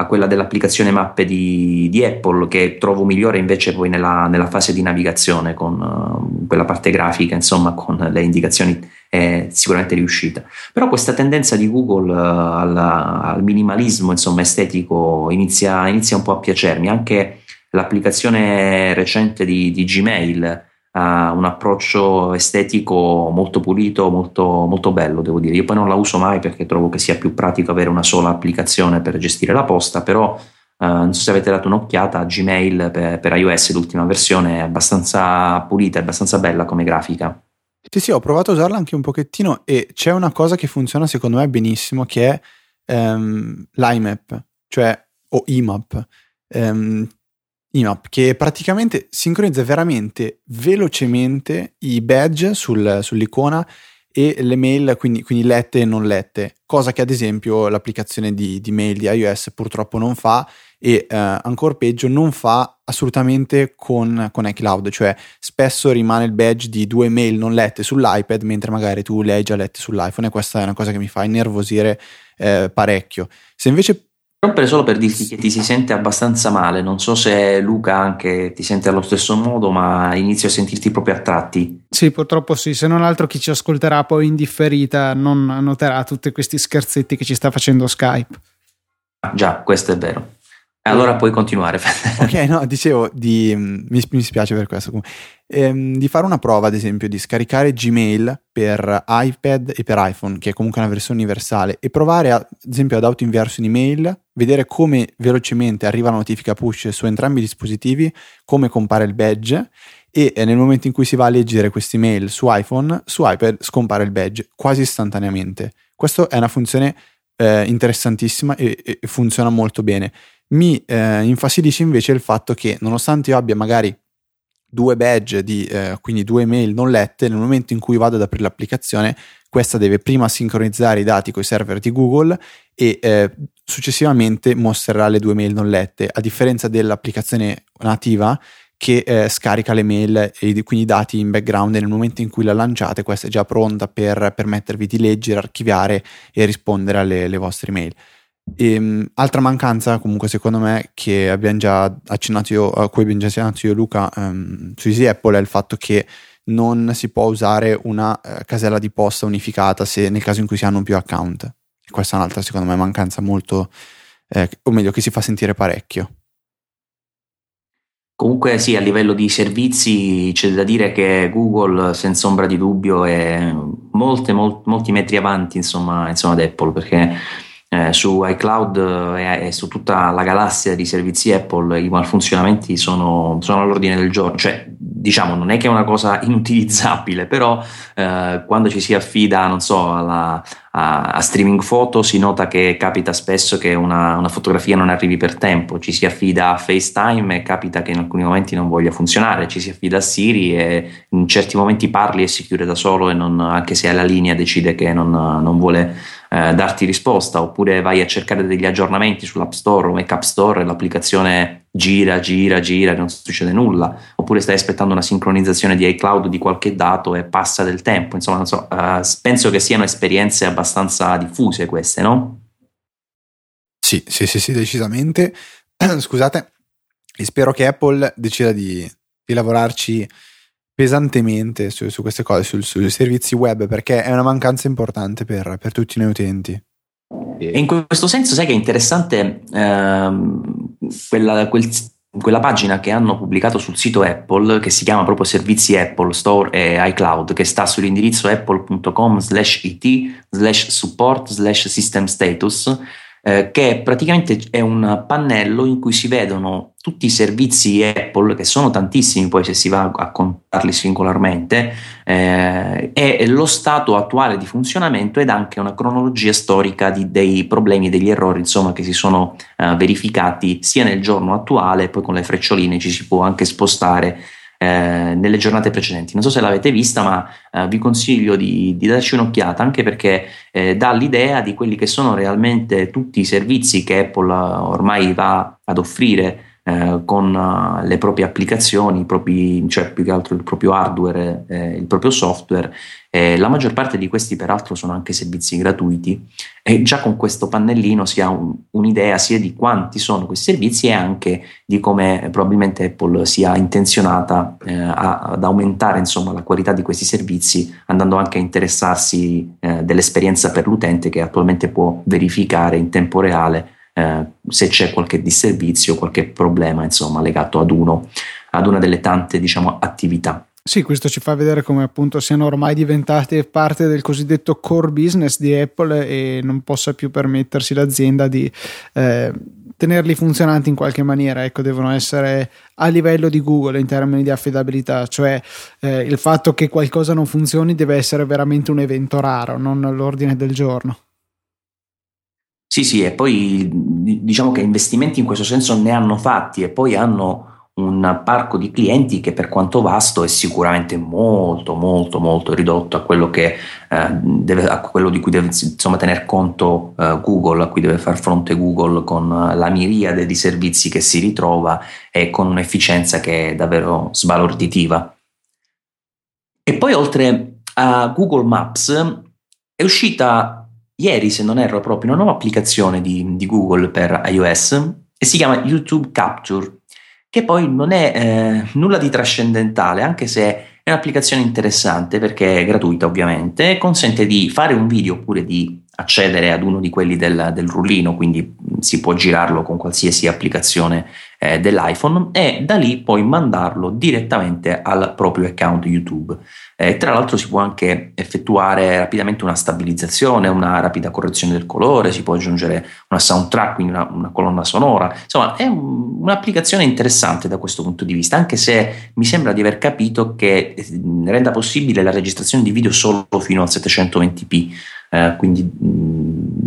a quella dell'applicazione mappe di, di, Apple che trovo migliore invece poi nella, nella fase di navigazione con uh, quella parte grafica insomma con le indicazioni è sicuramente riuscita. Però questa tendenza di Google uh, al, al, minimalismo insomma estetico inizia, inizia, un po' a piacermi. Anche l'applicazione recente di, di Gmail ha un approccio estetico molto pulito, molto, molto bello, devo dire. Io poi non la uso mai perché trovo che sia più pratico avere una sola applicazione per gestire la posta, però Uh, non so se avete dato un'occhiata a Gmail per, per, iOS, l'ultima versione è abbastanza pulita, è abbastanza bella come grafica. Sì, sì, ho provato a usarla anche un pochettino e c'è una cosa che funziona secondo me benissimo che è um, l'IMAP, cioè o IMAP. Um, IMAP che praticamente sincronizza veramente velocemente i badge sul, sull'icona e le mail, quindi, quindi, lette e non lette, cosa che ad esempio l'applicazione di, di mail di iOS purtroppo non fa e eh, ancora peggio non fa assolutamente con, con iCloud, cioè spesso rimane il badge di due mail non lette sull'iPad mentre magari tu le hai già lette sull'iPhone e questa è una cosa che mi fa innervosire eh, parecchio. Se invece rompere solo per dirti che ti si sente abbastanza male. Non so se Luca anche ti sente allo stesso modo, ma inizio a sentirti proprio a tratti. Sì, purtroppo sì. Se non altro chi ci ascolterà poi in differita non noterà tutti questi scherzetti che ci sta facendo Skype. Ah, già, questo è vero. Allora puoi continuare. ok, no, dicevo, di, mm, mi, mi spiace per questo. Ehm, di fare una prova, ad esempio, di scaricare Gmail per iPad e per iPhone, che è comunque una versione universale, e provare, a, ad esempio, ad autoinviarsi un'email, vedere come velocemente arriva la notifica push su entrambi i dispositivi, come compare il badge e nel momento in cui si va a leggere queste email su iPhone, su iPad scompare il badge quasi istantaneamente. Questa è una funzione eh, interessantissima e, e funziona molto bene mi eh, infastidisce invece il fatto che nonostante io abbia magari due badge, di, eh, quindi due mail non lette, nel momento in cui vado ad aprire l'applicazione, questa deve prima sincronizzare i dati con i server di Google e eh, successivamente mostrerà le due mail non lette, a differenza dell'applicazione nativa che eh, scarica le mail e quindi i dati in background e nel momento in cui la lanciate questa è già pronta per permettervi di leggere, archiviare e rispondere alle vostre mail. E, um, altra mancanza, comunque, secondo me, che abbiamo già accennato io, a cui abbiamo già accennato io Luca um, su Easy Apple è il fatto che non si può usare una uh, casella di posta unificata se nel caso in cui si hanno più account. E questa è un'altra, secondo me, mancanza molto, eh, o meglio, che si fa sentire parecchio. Comunque sì, a livello di servizi c'è da dire che Google senza ombra di dubbio è molte, mol, molti metri avanti insomma, insomma ad Apple perché eh, su iCloud e, e, su tutta la galassia di servizi Apple i malfunzionamenti sono, sono all'ordine del giorno, cioè diciamo non è che è una cosa <laughs> inutilizzabile, però eh, quando ci si affida, non so, alla, a, a, streaming foto si nota che capita spesso che una, una, fotografia non arrivi per tempo, ci si affida a FaceTime e capita che in alcuni momenti non voglia funzionare, ci si affida a Siri e in certi momenti parli e si chiude da solo e non, anche se alla linea decide che non, non vuole eh, darti risposta, oppure vai a cercare degli aggiornamenti sull'App Store o Mac App Store e l'applicazione gira, gira, gira e non succede nulla, oppure stai aspettando una sincronizzazione di iCloud di qualche dato e passa del tempo, insomma, so, uh, penso che siano esperienze abbastanza diffuse queste, no? Sì, sì, sì, sì decisamente. <clears throat> Scusate, e spero che Apple decida di, di lavorarci pesantemente su, su queste cose, sul, sui servizi web, perché è una mancanza importante per, per tutti noi utenti. E in questo senso, sai che è interessante ehm, quella, quel, quella pagina che hanno pubblicato sul sito Apple, che si chiama proprio Servizi Apple Store e iCloud, che sta sull'indirizzo apple.com slash it slash support slash system status eh, che praticamente è un pannello in cui si vedono tutti i servizi Apple, che sono tantissimi poi se si va a contarli singolarmente, eh, e lo stato attuale di funzionamento ed anche una cronologia storica di, dei problemi e degli errori insomma, che si sono eh, verificati sia nel giorno attuale, poi con le freccioline ci si può anche spostare eh, nelle giornate precedenti. Non so se l'avete vista, ma eh, vi consiglio di, di, darci un'occhiata anche perché eh, dà l'idea di quelli che sono realmente tutti i servizi che Apple ormai va ad offrire eh, con uh, le proprie applicazioni, propri, cioè più che altro il proprio hardware, eh, il proprio software. Eh, la maggior parte di questi, peraltro, sono anche servizi gratuiti e già con questo pannellino si ha un, un'idea sia di quanti sono questi servizi e anche di come probabilmente Apple sia intenzionata eh, a, ad aumentare insomma, la qualità di questi servizi, andando anche a interessarsi eh, dell'esperienza per l'utente che attualmente può verificare in tempo reale eh, se c'è qualche disservizio, qualche problema, insomma, legato ad uno, ad una delle tante, diciamo, attività. Sì, questo ci fa vedere come appunto siano ormai diventate parte del cosiddetto core business di Apple e non possa più permettersi l'azienda di eh, tenerli funzionanti in qualche maniera. Ecco, devono essere a livello di Google in termini di affidabilità, cioè eh, il fatto che qualcosa non funzioni deve essere veramente un evento raro, non l'ordine del giorno. Sì, sì, e poi diciamo che investimenti in questo senso ne hanno fatti e poi hanno un parco di clienti che per quanto vasto è sicuramente molto molto molto ridotto a quello, che, eh, deve, a quello di cui deve insomma, tener conto eh, Google, a cui deve far fronte Google con la miriade di servizi che si ritrova e con un'efficienza che è davvero sbalorditiva. E poi oltre a Google Maps è uscita ieri, se non erro, proprio una nuova applicazione di, di Google per iOS e si chiama YouTube Capture, che poi non è eh, nulla di trascendentale, anche se è un'applicazione interessante perché è gratuita ovviamente, consente di fare un video oppure di accedere ad uno di quelli del, del rullino, quindi si può girarlo con qualsiasi applicazione eh, dell'iPhone e da lì poi mandarlo direttamente al proprio account YouTube. Eh, tra l'altro si può anche effettuare rapidamente una stabilizzazione, una rapida correzione del colore, si può aggiungere una soundtrack, quindi una, una colonna sonora. Insomma, è un, un'applicazione interessante da questo punto di vista, anche se mi sembra di aver capito che eh, renda possibile la registrazione di video solo fino al 720p. Eh, quindi mh,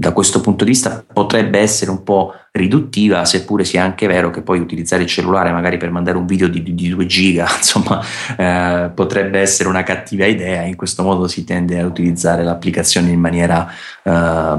da questo punto di vista potrebbe essere un po' riduttiva, seppure sia anche vero che poi utilizzare il cellulare magari per mandare un video di, di, di 2 giga, <laughs> insomma, eh, potrebbe essere una cattiva idea. In questo modo si tende a utilizzare l'applicazione in maniera eh,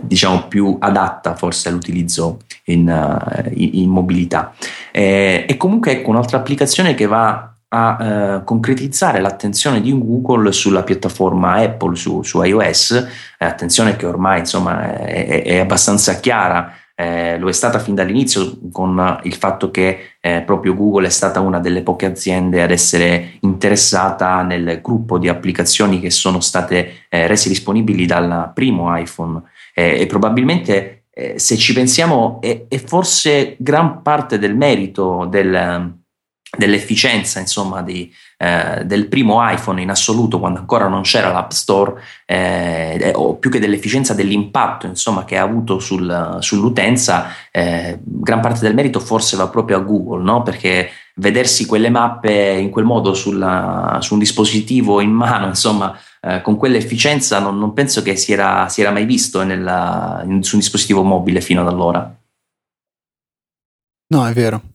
diciamo più adatta forse all'utilizzo in, uh, in, in mobilità. Eh, e comunque ecco un'altra applicazione che va a eh, concretizzare l'attenzione di Google sulla piattaforma Apple, su, su iOS, eh, attenzione che ormai insomma, è, è abbastanza chiara. Eh, lo è stata fin dall'inizio con il fatto che eh, proprio Google è stata una delle poche aziende ad essere interessata nel gruppo di applicazioni che sono state eh, rese disponibili dal primo iPhone. Eh, e probabilmente eh, se ci pensiamo è, è, forse gran parte del merito del, dell'efficienza insomma di, eh, del primo iPhone in assoluto quando ancora non c'era l'App Store eh, o più che dell'efficienza dell'impatto insomma che ha avuto sul, sull'utenza eh, gran parte del merito forse va proprio a Google no? perché vedersi quelle mappe in quel modo sulla, su un dispositivo in mano insomma eh, con quell'efficienza non, non, penso che si era, si era mai visto nella, in, su un dispositivo mobile fino ad allora no è vero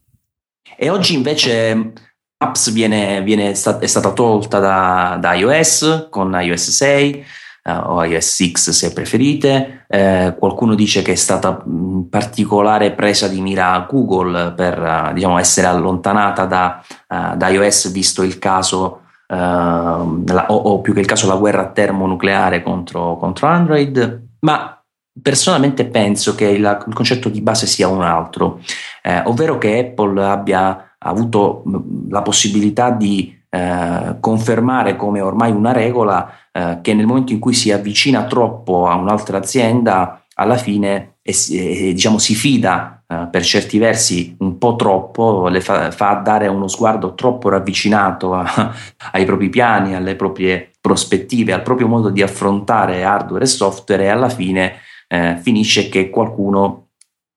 e oggi invece Apps viene, viene sta, è stata tolta da, da, iOS con iOS 6 uh, eh, o iOS 6 se preferite. Eh, qualcuno dice che è stata in particolare presa di mira Google per uh, diciamo, essere allontanata da, uh, da, iOS visto il caso ehm, la, o, o, più che il caso la guerra termonucleare contro, contro Android. Ma personalmente penso che il, il concetto di base sia un altro, eh, ovvero che Apple abbia avuto la possibilità di eh, confermare come ormai una regola eh, che nel momento in cui si avvicina troppo a un'altra azienda, alla fine e, e, diciamo, si fida eh, per certi versi un po' troppo, le fa, fa dare uno sguardo troppo ravvicinato a, <laughs> ai propri piani, alle proprie prospettive, al proprio modo di affrontare hardware e software e alla fine eh, finisce che qualcuno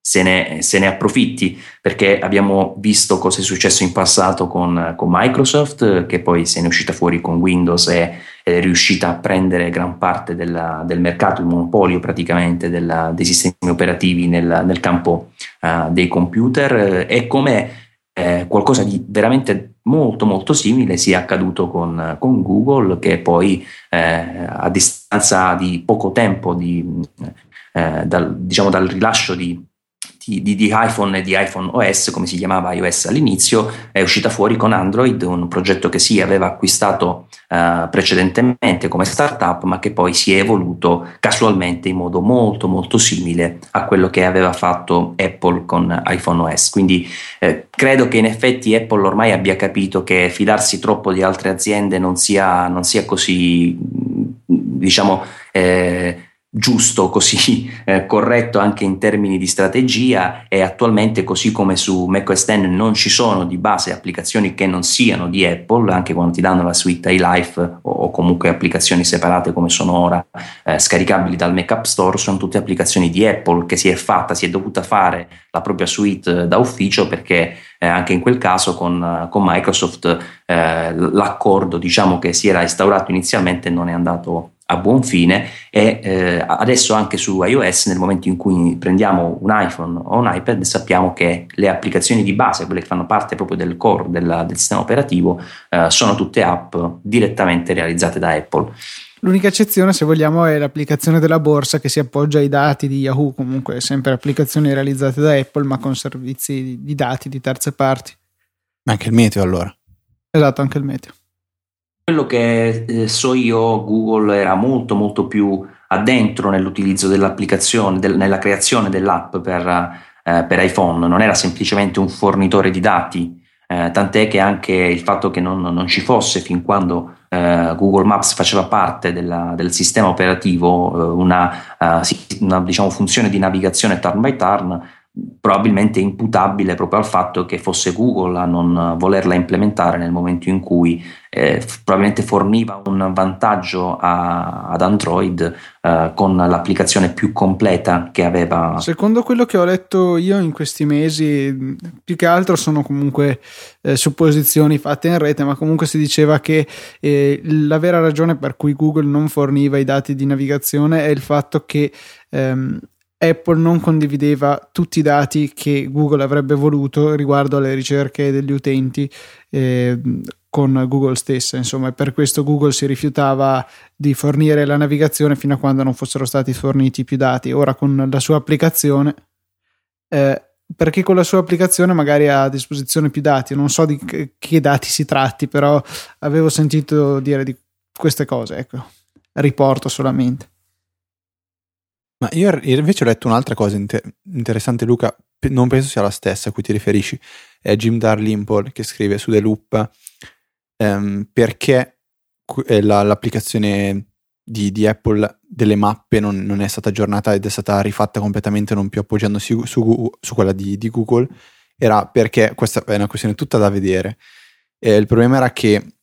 se ne, se ne, approfitti, perché abbiamo visto cosa è successo in passato con, con Microsoft, che poi se ne è uscita fuori con Windows e è riuscita a prendere gran parte della, del mercato, il monopolio praticamente della, dei sistemi operativi nel, nel campo uh, dei computer, e come eh, qualcosa di veramente molto molto simile sia accaduto con, con Google, che poi eh, a distanza di poco tempo di, eh, dal, diciamo, dal rilascio di di, di, iPhone e di iPhone OS, come si chiamava iOS all'inizio, è uscita fuori con Android, un progetto che sì aveva acquistato uh, precedentemente come startup, ma che poi si è evoluto casualmente in modo molto molto simile a quello che aveva fatto Apple con iPhone OS. Quindi eh, credo che in effetti Apple ormai abbia capito che fidarsi troppo di altre aziende non sia, non sia così, diciamo, eh, giusto, così <laughs> eh, corretto anche in termini di strategia e attualmente così come su macOS X non ci sono di base applicazioni che non siano di Apple, anche quando ti danno la suite iLife o, o comunque applicazioni separate come sono ora eh, scaricabili dal Mac App Store, sono tutte applicazioni di Apple che si è fatta, si è dovuta fare la propria suite da ufficio perché eh, anche in quel caso con, con Microsoft eh, l'accordo diciamo che si era instaurato inizialmente non è andato a buon fine e eh, adesso anche su iOS nel momento in cui prendiamo un iPhone o un iPad sappiamo che le applicazioni di base, quelle che fanno parte proprio del core della, del sistema operativo, eh, sono tutte app direttamente realizzate da Apple. L'unica eccezione, se vogliamo, è l'applicazione della borsa che si appoggia ai dati di Yahoo, comunque sempre applicazioni realizzate da Apple, ma con servizi di dati di terze parti. Anche il meteo allora. Esatto, anche il meteo. Quello che eh, so io, Google era molto molto più addentro nell'utilizzo dell'applicazione, del, nella creazione dell'app per, eh, per, iPhone, non era semplicemente un fornitore di dati, eh, tant'è che anche il fatto che non, non ci fosse fin quando eh, Google Maps faceva parte della, del sistema operativo eh, una, uh, una diciamo, funzione di navigazione turn by turn, probabilmente imputabile proprio al fatto che fosse Google a non volerla implementare nel momento in cui eh, probabilmente forniva un vantaggio a, ad Android eh, con l'applicazione più completa che aveva. Secondo quello che ho letto io in questi mesi, più che altro sono comunque eh, supposizioni fatte in rete, ma comunque si diceva che eh, la vera ragione per cui Google non forniva i dati di navigazione è il fatto che ehm, Apple non condivideva tutti i dati che Google avrebbe voluto riguardo alle ricerche degli utenti eh, con Google stessa, insomma, e per questo Google si rifiutava di fornire la navigazione fino a quando non fossero stati forniti più dati. Ora con la sua applicazione eh, perché con la sua applicazione magari ha a disposizione più dati. Non so di che dati si tratti, però avevo sentito dire di queste cose. Ecco, riporto solamente. Ma io invece ho letto un'altra cosa inter- interessante, Luca. Non penso sia la stessa a cui ti riferisci. È Jim Darlimpole che scrive su The Loop ehm, perché eh, la, l'applicazione di, di, Apple delle mappe non, non, è stata aggiornata ed è stata rifatta completamente, non più appoggiandosi su, su, su quella di, di, Google, era perché questa è una questione tutta da vedere. Eh, il problema era che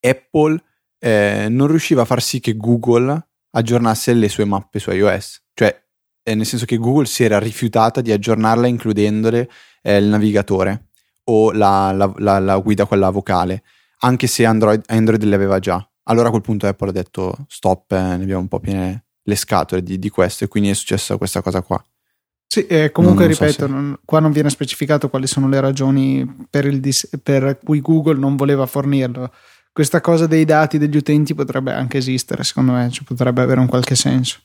Apple eh, non riusciva a far sì che Google aggiornasse le sue mappe su iOS, cioè eh, nel senso che Google si era rifiutata di aggiornarla includendole eh, il navigatore o la, la, la, la, guida quella vocale, anche se Android, Android le aveva già. Allora a quel punto Apple ha detto stop, eh, ne abbiamo un po' piene le scatole di, di questo e quindi è successa questa cosa qua. Sì, eh, comunque non, non ripeto, so se... non, qua non viene specificato quali sono le ragioni per, dis- per, cui Google non voleva fornirlo. Questa cosa dei dati degli utenti potrebbe anche esistere, secondo me, cioè potrebbe avere un qualche senso.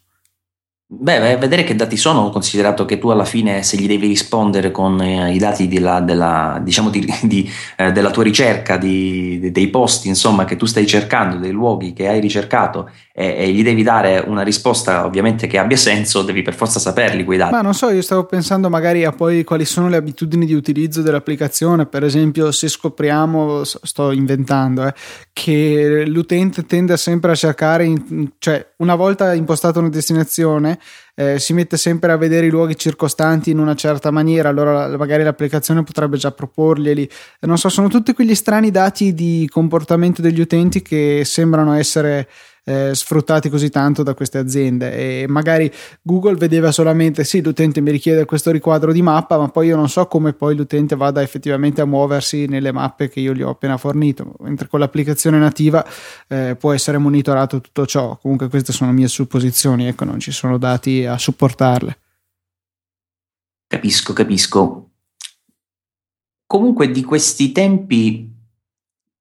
Beh, vedere che dati sono, considerato che tu alla fine se gli devi rispondere con eh, i dati della, della, diciamo di, di, eh, della tua ricerca, di, dei posti insomma, che tu stai cercando, dei luoghi che hai ricercato e, e, gli devi dare una risposta ovviamente che abbia senso, devi per forza saperli quei dati. Ma non so, io stavo pensando magari a poi quali sono le abitudini di utilizzo dell'applicazione, per esempio se scopriamo, sto inventando, eh, che l'utente tende sempre a cercare, in, cioè una volta impostata una destinazione, eh, si mette sempre a vedere i luoghi circostanti in una certa maniera, allora magari l'applicazione potrebbe già proporglieli. Non so, sono tutti quegli strani dati di comportamento degli utenti che sembrano essere eh, sfruttati così tanto da queste aziende. E magari Google vedeva solamente sì l'utente mi richiede questo riquadro di mappa ma poi io non so come poi l'utente vada effettivamente a muoversi nelle mappe che io gli ho appena fornito. Mentre con l'applicazione nativa eh, può essere monitorato tutto ciò. Comunque queste sono mie supposizioni ecco non ci sono dati a supportarle. Capisco capisco. Comunque di questi tempi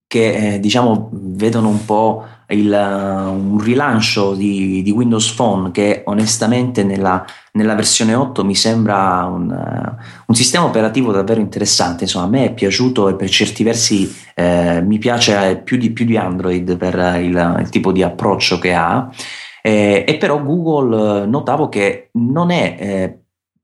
che eh, diciamo vedono un po' il, uh, un rilancio di, di, Windows Phone che onestamente nella, nella versione 8 mi sembra un, uh, un, sistema operativo davvero interessante. Insomma, a me è piaciuto e per certi versi eh, mi piace più di, più di Android per il, il, tipo di approccio che ha. Eh, e però Google notavo che non è eh,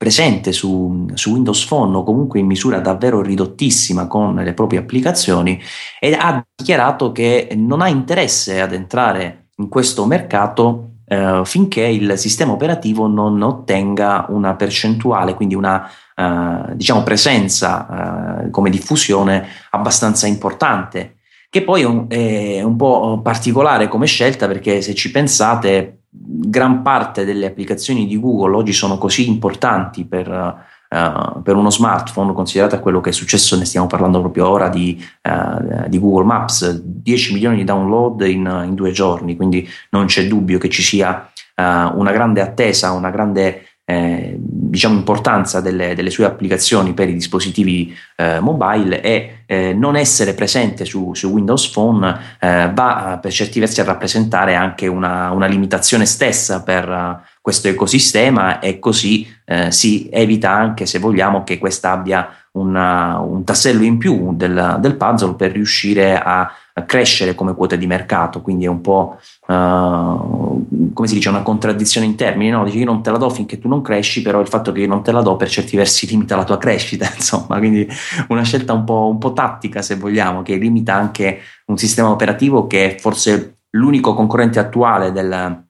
presente su, su, Windows Phone o comunque in misura davvero ridottissima con le proprie applicazioni e ha dichiarato che non ha interesse ad entrare in questo mercato eh, finché il sistema operativo non ottenga una percentuale, quindi una eh, diciamo presenza eh, come diffusione abbastanza importante che poi è un, è un po' particolare come scelta perché se ci pensate gran parte delle applicazioni di Google oggi sono così importanti per, uh, per uno smartphone, considerate quello che è successo, ne stiamo parlando proprio ora di, uh, di Google Maps, 10 milioni di download in, in, due giorni, quindi non c'è dubbio che ci sia uh, una grande attesa, una grande eh, diciamo importanza delle, delle, sue applicazioni per i dispositivi eh, mobile e eh, non essere presente su, su Windows Phone eh, va per certi versi a rappresentare anche una, una limitazione stessa per uh, questo ecosistema e così eh, si evita anche se vogliamo che questa abbia una, un tassello in più del, del puzzle per riuscire a crescere come quote di mercato, quindi è un po' uh, come si dice una contraddizione in termini, no? Dici io non te la do finché tu non cresci, però il fatto che io non te la do per certi versi limita la tua crescita, <laughs> insomma, quindi una scelta un po', un po' tattica se vogliamo, che limita anche un sistema operativo che è forse l'unico concorrente attuale del,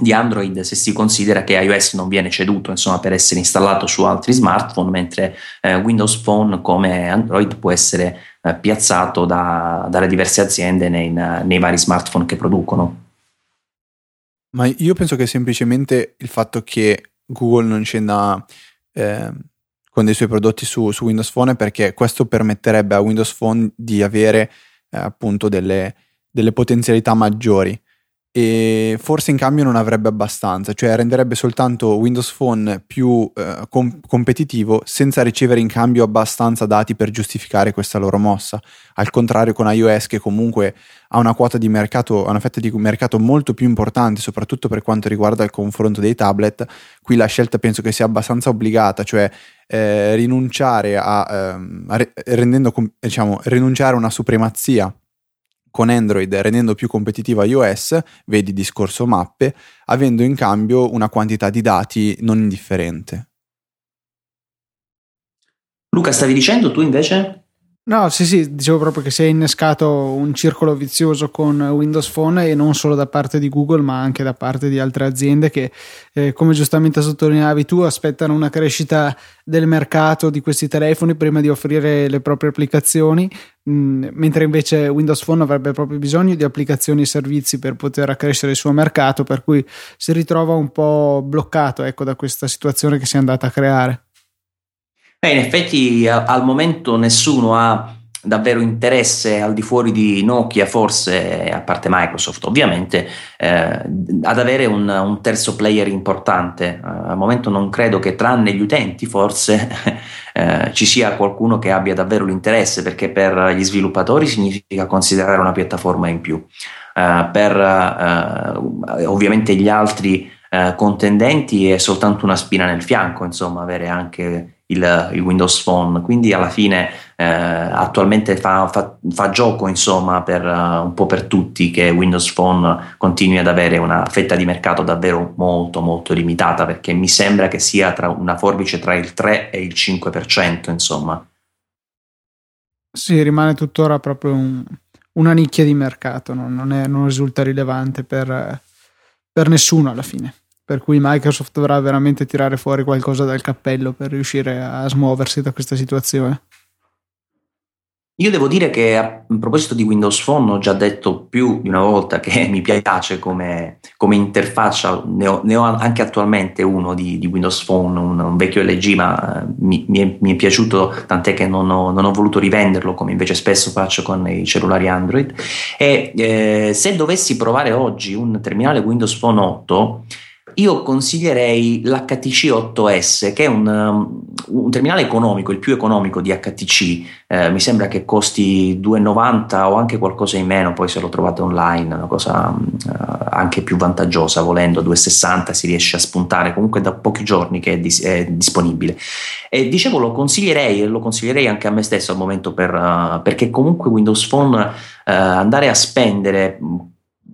di Android se si considera che iOS non viene ceduto insomma, per essere installato su altri smartphone, mentre eh, Windows Phone come Android può essere eh, piazzato da, dalle diverse aziende nei, nei, vari smartphone che producono. Ma io penso che semplicemente il fatto che Google non scenda eh, con dei suoi prodotti su, su, Windows Phone è perché questo permetterebbe a Windows Phone di avere eh, appunto delle, delle potenzialità maggiori e forse in cambio non avrebbe abbastanza, cioè renderebbe soltanto Windows Phone più eh, com- competitivo senza ricevere in cambio abbastanza dati per giustificare questa loro mossa. Al contrario con iOS che comunque ha una quota di mercato, ha una fetta di mercato molto più importante, soprattutto per quanto riguarda il confronto dei tablet, qui la scelta penso che sia abbastanza obbligata, cioè eh, rinunciare a, ehm, a re- rendendo, diciamo, rinunciare a una supremazia con Android rendendo più competitiva iOS, vedi discorso mappe, avendo in cambio una quantità di dati non indifferente. Luca, stavi dicendo tu invece? No, sì, sì, dicevo proprio che si è innescato un circolo vizioso con Windows Phone e non solo da parte di Google, ma anche da parte di altre aziende che, eh, come giustamente sottolineavi tu, aspettano una crescita del mercato di questi telefoni prima di offrire le proprie applicazioni, mh, mm, mentre invece Windows Phone avrebbe proprio bisogno di applicazioni e servizi per poter accrescere il suo mercato, per cui si ritrova un po' bloccato ecco, da questa situazione che si è andata a creare. Beh, in effetti al momento nessuno ha davvero interesse al di fuori di Nokia, forse a parte Microsoft ovviamente, eh, ad avere un, un, terzo player importante. Uh, al momento non credo che tranne gli utenti forse <laughs> eh, ci sia qualcuno che abbia davvero l'interesse perché per gli sviluppatori significa considerare una piattaforma in più. Uh, per uh, ovviamente gli altri contendenti è soltanto una spina nel fianco, insomma, avere anche il, il, Windows Phone, quindi alla fine eh, attualmente fa, fa, fa, gioco insomma per, uh, un po' per tutti che Windows Phone continui ad avere una fetta di mercato davvero molto molto limitata perché mi sembra che sia tra una forbice tra il 3 e il 5% insomma. Sì, rimane tuttora proprio un, una nicchia di mercato, no? non, è, non, risulta rilevante per, per nessuno alla fine per cui Microsoft dovrà veramente tirare fuori qualcosa dal cappello per riuscire a smuoversi da questa situazione. Io devo dire che a proposito di Windows Phone ho già detto più di una volta che <laughs> mi piace come, come interfaccia, ne ho, ne ho, anche attualmente uno di, di Windows Phone, un, un, vecchio LG, ma mi, mi, è, mi, è, piaciuto tant'è che non ho, non ho, voluto rivenderlo come invece spesso faccio con i cellulari Android. E eh, se dovessi provare oggi un terminale Windows Phone 8, io consiglierei l'HTC 8S, che è un, um, un, terminale economico, il più economico di HTC. Eh, mi sembra che costi 2,90 o anche qualcosa in meno, poi se lo trovate online, una cosa uh, anche più vantaggiosa, volendo 2,60 si riesce a spuntare, comunque da pochi giorni che è, dis- è disponibile. E dicevo, lo consiglierei e lo consiglierei anche a me stesso al momento per, uh, perché comunque Windows Phone uh, andare a spendere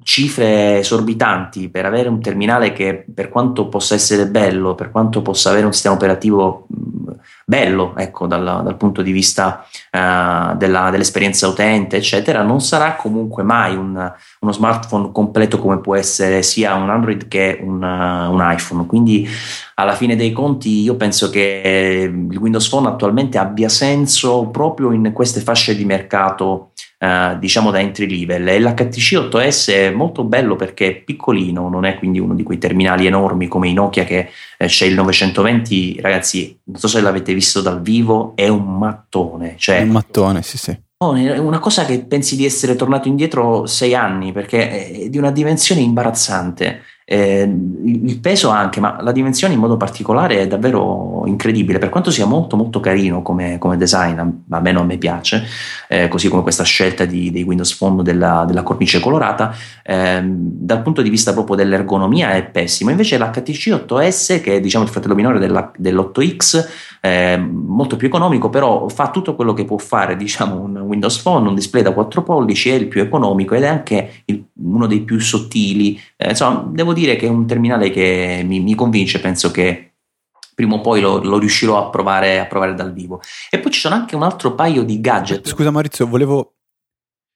cifre esorbitanti per avere un terminale che per quanto possa essere bello, per quanto possa avere un sistema operativo bello, ecco, dal, dal punto di vista uh, della, dell'esperienza utente, eccetera, non sarà comunque mai un, uno smartphone completo come può essere sia un Android che un, uh, un iPhone. Quindi alla fine dei conti io penso che il Windows Phone attualmente abbia senso proprio in queste fasce di mercato Uh, diciamo da entry level e l'HTC 8S è molto bello perché è piccolino, non è quindi uno di quei terminali enormi come i Nokia che eh, c'è il 920, ragazzi, non so se l'avete visto dal vivo, è un mattone, cioè, è un mattone, sì, sì. È una cosa che pensi di essere tornato indietro sei anni perché è di una dimensione imbarazzante. Eh, il peso anche, ma la dimensione in modo particolare è davvero incredibile. Per quanto sia molto molto carino come, come design, almeno a me piace, eh, così come questa scelta di, dei Windows Phone della, della cornice colorata, eh, dal punto di vista proprio dell'ergonomia è pessimo. Invece l'HTC 8S, che è diciamo il fratello minore della, dell'8X, eh, molto più economico, però fa tutto quello che può fare diciamo, un Windows Phone, un display da 4 pollici, è il più economico ed è anche il, uno dei più sottili. Eh, insomma, devo dire che è un terminale che mi, mi convince, penso che prima o poi lo, lo riuscirò a provare, a provare, dal vivo. E poi ci sono anche un altro paio di gadget. Scusa Maurizio, volevo...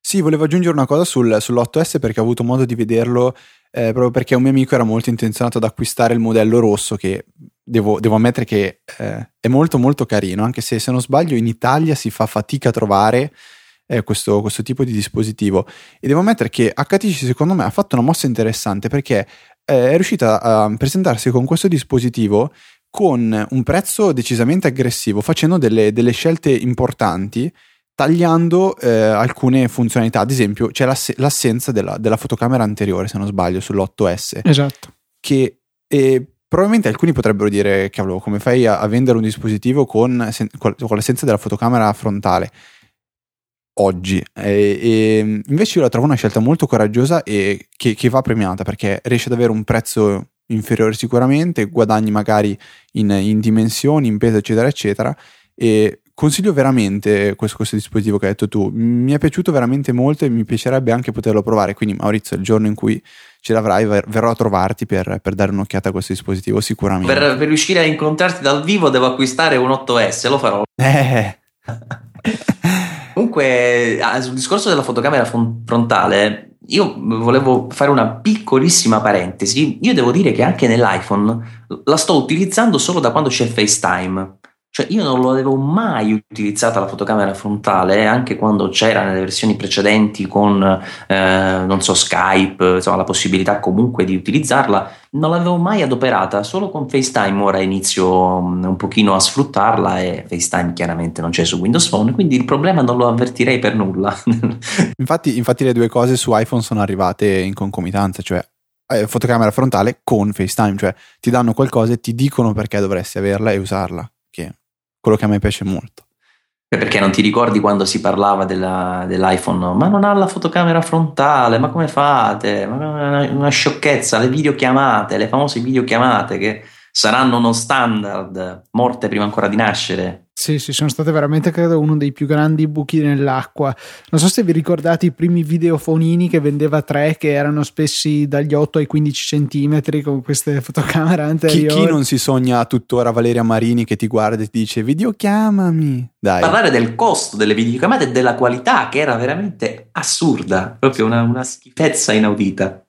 Sì, volevo aggiungere una cosa sul, sull'8S perché ho avuto modo di vederlo eh, proprio perché un mio amico era molto intenzionato ad acquistare il modello rosso che devo, devo ammettere che eh, è molto molto carino, anche se se non sbaglio in Italia si fa fatica a trovare eh, questo, questo, tipo di dispositivo. E devo ammettere che HTC secondo me ha fatto una mossa interessante perché eh, è riuscita a presentarsi con questo dispositivo con un prezzo decisamente aggressivo, facendo delle, delle scelte importanti tagliando eh, alcune funzionalità. Ad esempio, c'è l'ass- l'assenza della, della, fotocamera anteriore, se non sbaglio, sull'8S. Esatto. Che eh, probabilmente alcuni potrebbero dire, cavolo, come fai a, a vendere un dispositivo con, sen- con, l'assenza della fotocamera frontale? Oggi, e, e invece io la trovo una scelta molto coraggiosa e che, che va premiata perché riesce ad avere un prezzo inferiore sicuramente, guadagni magari in, in dimensioni, in peso, eccetera, eccetera. E consiglio veramente questo, questo, dispositivo che hai detto tu. Mi è piaciuto veramente molto e mi piacerebbe anche poterlo provare. Quindi, Maurizio, il giorno in cui ce l'avrai, verrò a trovarti per, per dare un'occhiata a questo dispositivo. Sicuramente. Per, per, riuscire a incontrarti dal vivo, devo acquistare un 8S. Lo farò. Eh. <laughs> Comunque, ah, sul discorso della fotocamera frontale, io volevo fare una piccolissima parentesi. Io devo dire che anche nell'iPhone la sto utilizzando solo da quando c'è FaceTime. Cioè, io non l'avevo mai utilizzata la fotocamera frontale, anche quando c'era nelle versioni precedenti con, eh, non so, Skype, insomma, la possibilità comunque di utilizzarla, non l'avevo mai adoperata, solo con FaceTime. Ora inizio mm, un pochino a sfruttarla e FaceTime chiaramente non c'è su Windows Phone, quindi il problema non lo avvertirei per nulla. <laughs> infatti, infatti le due cose su iPhone sono arrivate in concomitanza, cioè eh, fotocamera frontale con FaceTime, cioè ti danno qualcosa e ti dicono perché dovresti averla e usarla quello che a me piace molto. Perché non ti ricordi quando si parlava della, dell'iPhone? Ma non ha la fotocamera frontale, ma come fate? Ma una, una sciocchezza, le videochiamate, le famose videochiamate che saranno uno standard, morte prima ancora di nascere. Sì, sì, sono state veramente, credo, uno dei più grandi buchi nell'acqua. Non so se vi ricordate i primi videofonini che vendeva tre, che erano spessi dagli 8 ai 15 centimetri con queste fotocamere anteriori. Chi, chi non si sogna tuttora Valeria Marini che ti guarda e ti dice videochiamami? Dai. Parlare del costo delle videochiamate e della qualità, che era veramente assurda, proprio una, una schifezza inaudita.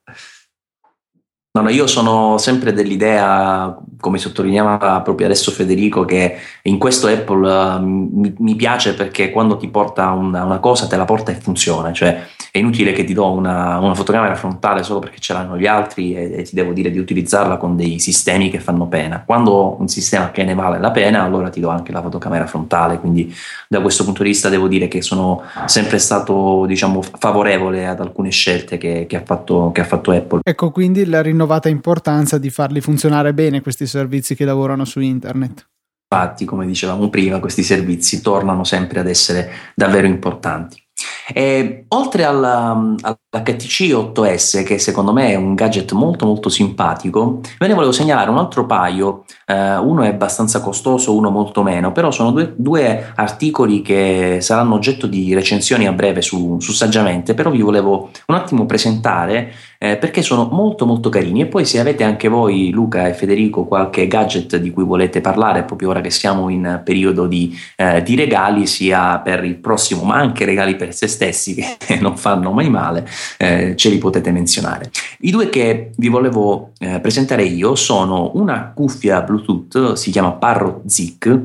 No, no, io sono sempre dell'idea, come sottolineava proprio adesso Federico, che in questo Apple uh, mi, mi, piace perché quando ti porta una, una, cosa te la porta e funziona, cioè è inutile che ti do una, una fotocamera frontale solo perché ce l'hanno gli altri e, e, ti devo dire di utilizzarla con dei sistemi che fanno pena. Quando un sistema che ne vale la pena, allora ti do anche la fotocamera frontale, quindi da questo punto di vista devo dire che sono sempre stato diciamo, favorevole ad alcune scelte che, che, ha fatto, che ha fatto Apple. Ecco quindi la rinnovata importanza di farli funzionare bene questi servizi che lavorano su internet. Infatti, come dicevamo prima, questi servizi tornano sempre ad essere davvero importanti. E, oltre alla, all'HTC 8S, che secondo me è un gadget molto molto simpatico, ve ne volevo segnalare un altro paio, eh, uno è abbastanza costoso, uno molto meno, però sono due, due articoli che saranno oggetto di recensioni a breve su, su Saggiamente, però vi volevo un attimo presentare eh, perché sono molto molto carini. E poi se avete anche voi Luca e Federico qualche gadget di cui volete parlare proprio ora che siamo in periodo di, eh, di regali sia per il prossimo ma anche regali per se stessi che <laughs> non fanno mai male eh, ce li potete menzionare. I due che vi volevo eh, presentare io sono una cuffia Bluetooth si chiama Parrot Zik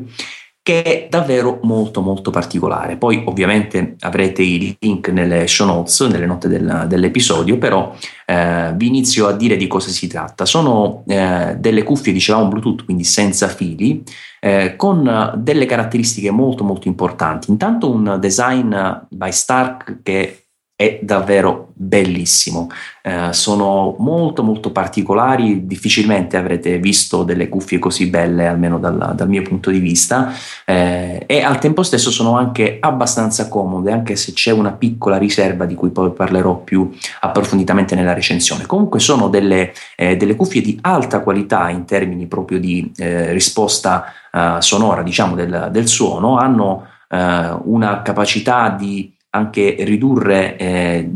che è davvero molto molto particolare. Poi ovviamente avrete i link nelle show notes, nelle note del, dell'episodio, però eh, vi inizio a dire di cosa si tratta. Sono eh, delle cuffie, dicevamo Bluetooth, quindi senza fili, eh, con delle caratteristiche molto molto importanti. Intanto un design by Stark che è davvero bellissimo. Eh, sono molto molto particolari, difficilmente avrete visto delle cuffie così belle, almeno dal, dal mio punto di vista, eh, e al tempo stesso sono anche abbastanza comode, anche se c'è una piccola riserva di cui poi parlerò più approfonditamente nella recensione. Comunque sono delle, eh, delle cuffie di alta qualità in termini proprio di eh, risposta eh, sonora, diciamo, del, del suono, hanno eh, una capacità di anche ridurre eh,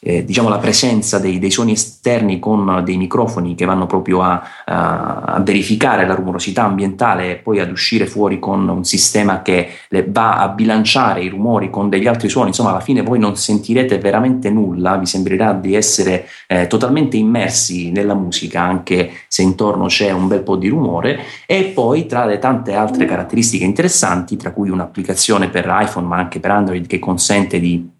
eh, diciamo la presenza dei, dei, suoni esterni con dei microfoni che vanno proprio a, a, verificare la rumorosità ambientale e poi ad uscire fuori con un sistema che va a bilanciare i rumori con degli altri suoni, insomma alla fine voi non sentirete veramente nulla, vi sembrerà di essere eh, totalmente immersi nella musica anche se intorno c'è un bel po' di rumore. E poi tra le tante altre caratteristiche interessanti, tra cui un'applicazione per iPhone ma anche per Android che consente di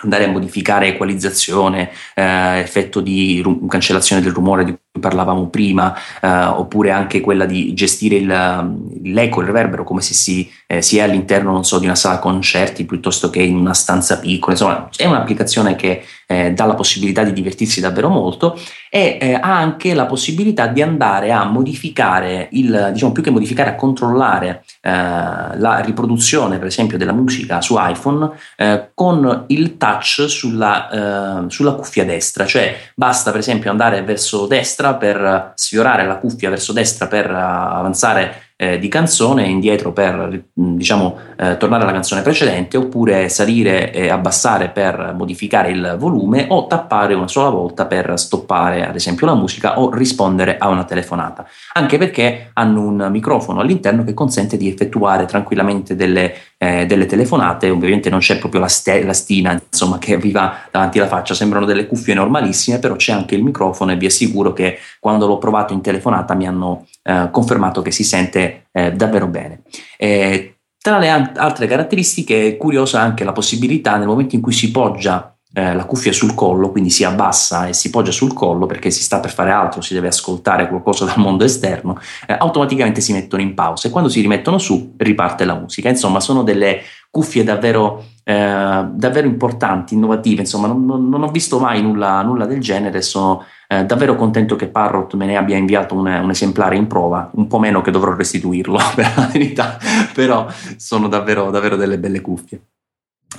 andare a modificare equalizzazione, eh, effetto di ru- cancellazione del rumore di parlavamo prima, eh, oppure anche quella di gestire il, l'eco, il reverbero, come se si, eh, si, è all'interno, so, di una sala concerti piuttosto che in una stanza piccola. Insomma, è un'applicazione che eh, dà la possibilità di divertirsi davvero molto e eh, ha anche la possibilità di andare a modificare, il, diciamo più che modificare, a controllare eh, la riproduzione, per esempio, della musica su iPhone eh, con il touch sulla, sulla cuffia destra, cioè basta per esempio andare verso destra destra per sfiorare la cuffia verso destra per avanzare eh, di canzone indietro per diciamo eh, tornare alla canzone precedente oppure salire e abbassare per modificare il volume o tappare una sola volta per stoppare ad esempio la musica o rispondere a una telefonata. Anche perché hanno un microfono all'interno che consente di effettuare tranquillamente delle, eh, delle telefonate ovviamente non c'è proprio la, ste- la stina insomma che vi va davanti alla faccia sembrano delle cuffie normalissime però c'è anche il microfono e vi assicuro che quando l'ho provato in telefonata mi hanno eh, confermato che si sente eh, davvero bene. Eh, tra le altre caratteristiche è curiosa anche la possibilità nel momento in cui si poggia eh, la cuffia sul collo, quindi si abbassa e si poggia sul collo perché si sta per fare altro, si deve ascoltare qualcosa <laughs> dal mondo esterno, eh, automaticamente si mettono in pausa e quando si rimettono su riparte la musica. Insomma, sono delle cuffie davvero, eh, davvero importanti, innovative, insomma, non, non, non ho visto mai nulla, nulla del genere, sono eh, davvero contento che Parrot me ne abbia inviato un, un, esemplare in prova, un po' meno che dovrò restituirlo <laughs> per la verità, però sono davvero, davvero delle belle cuffie.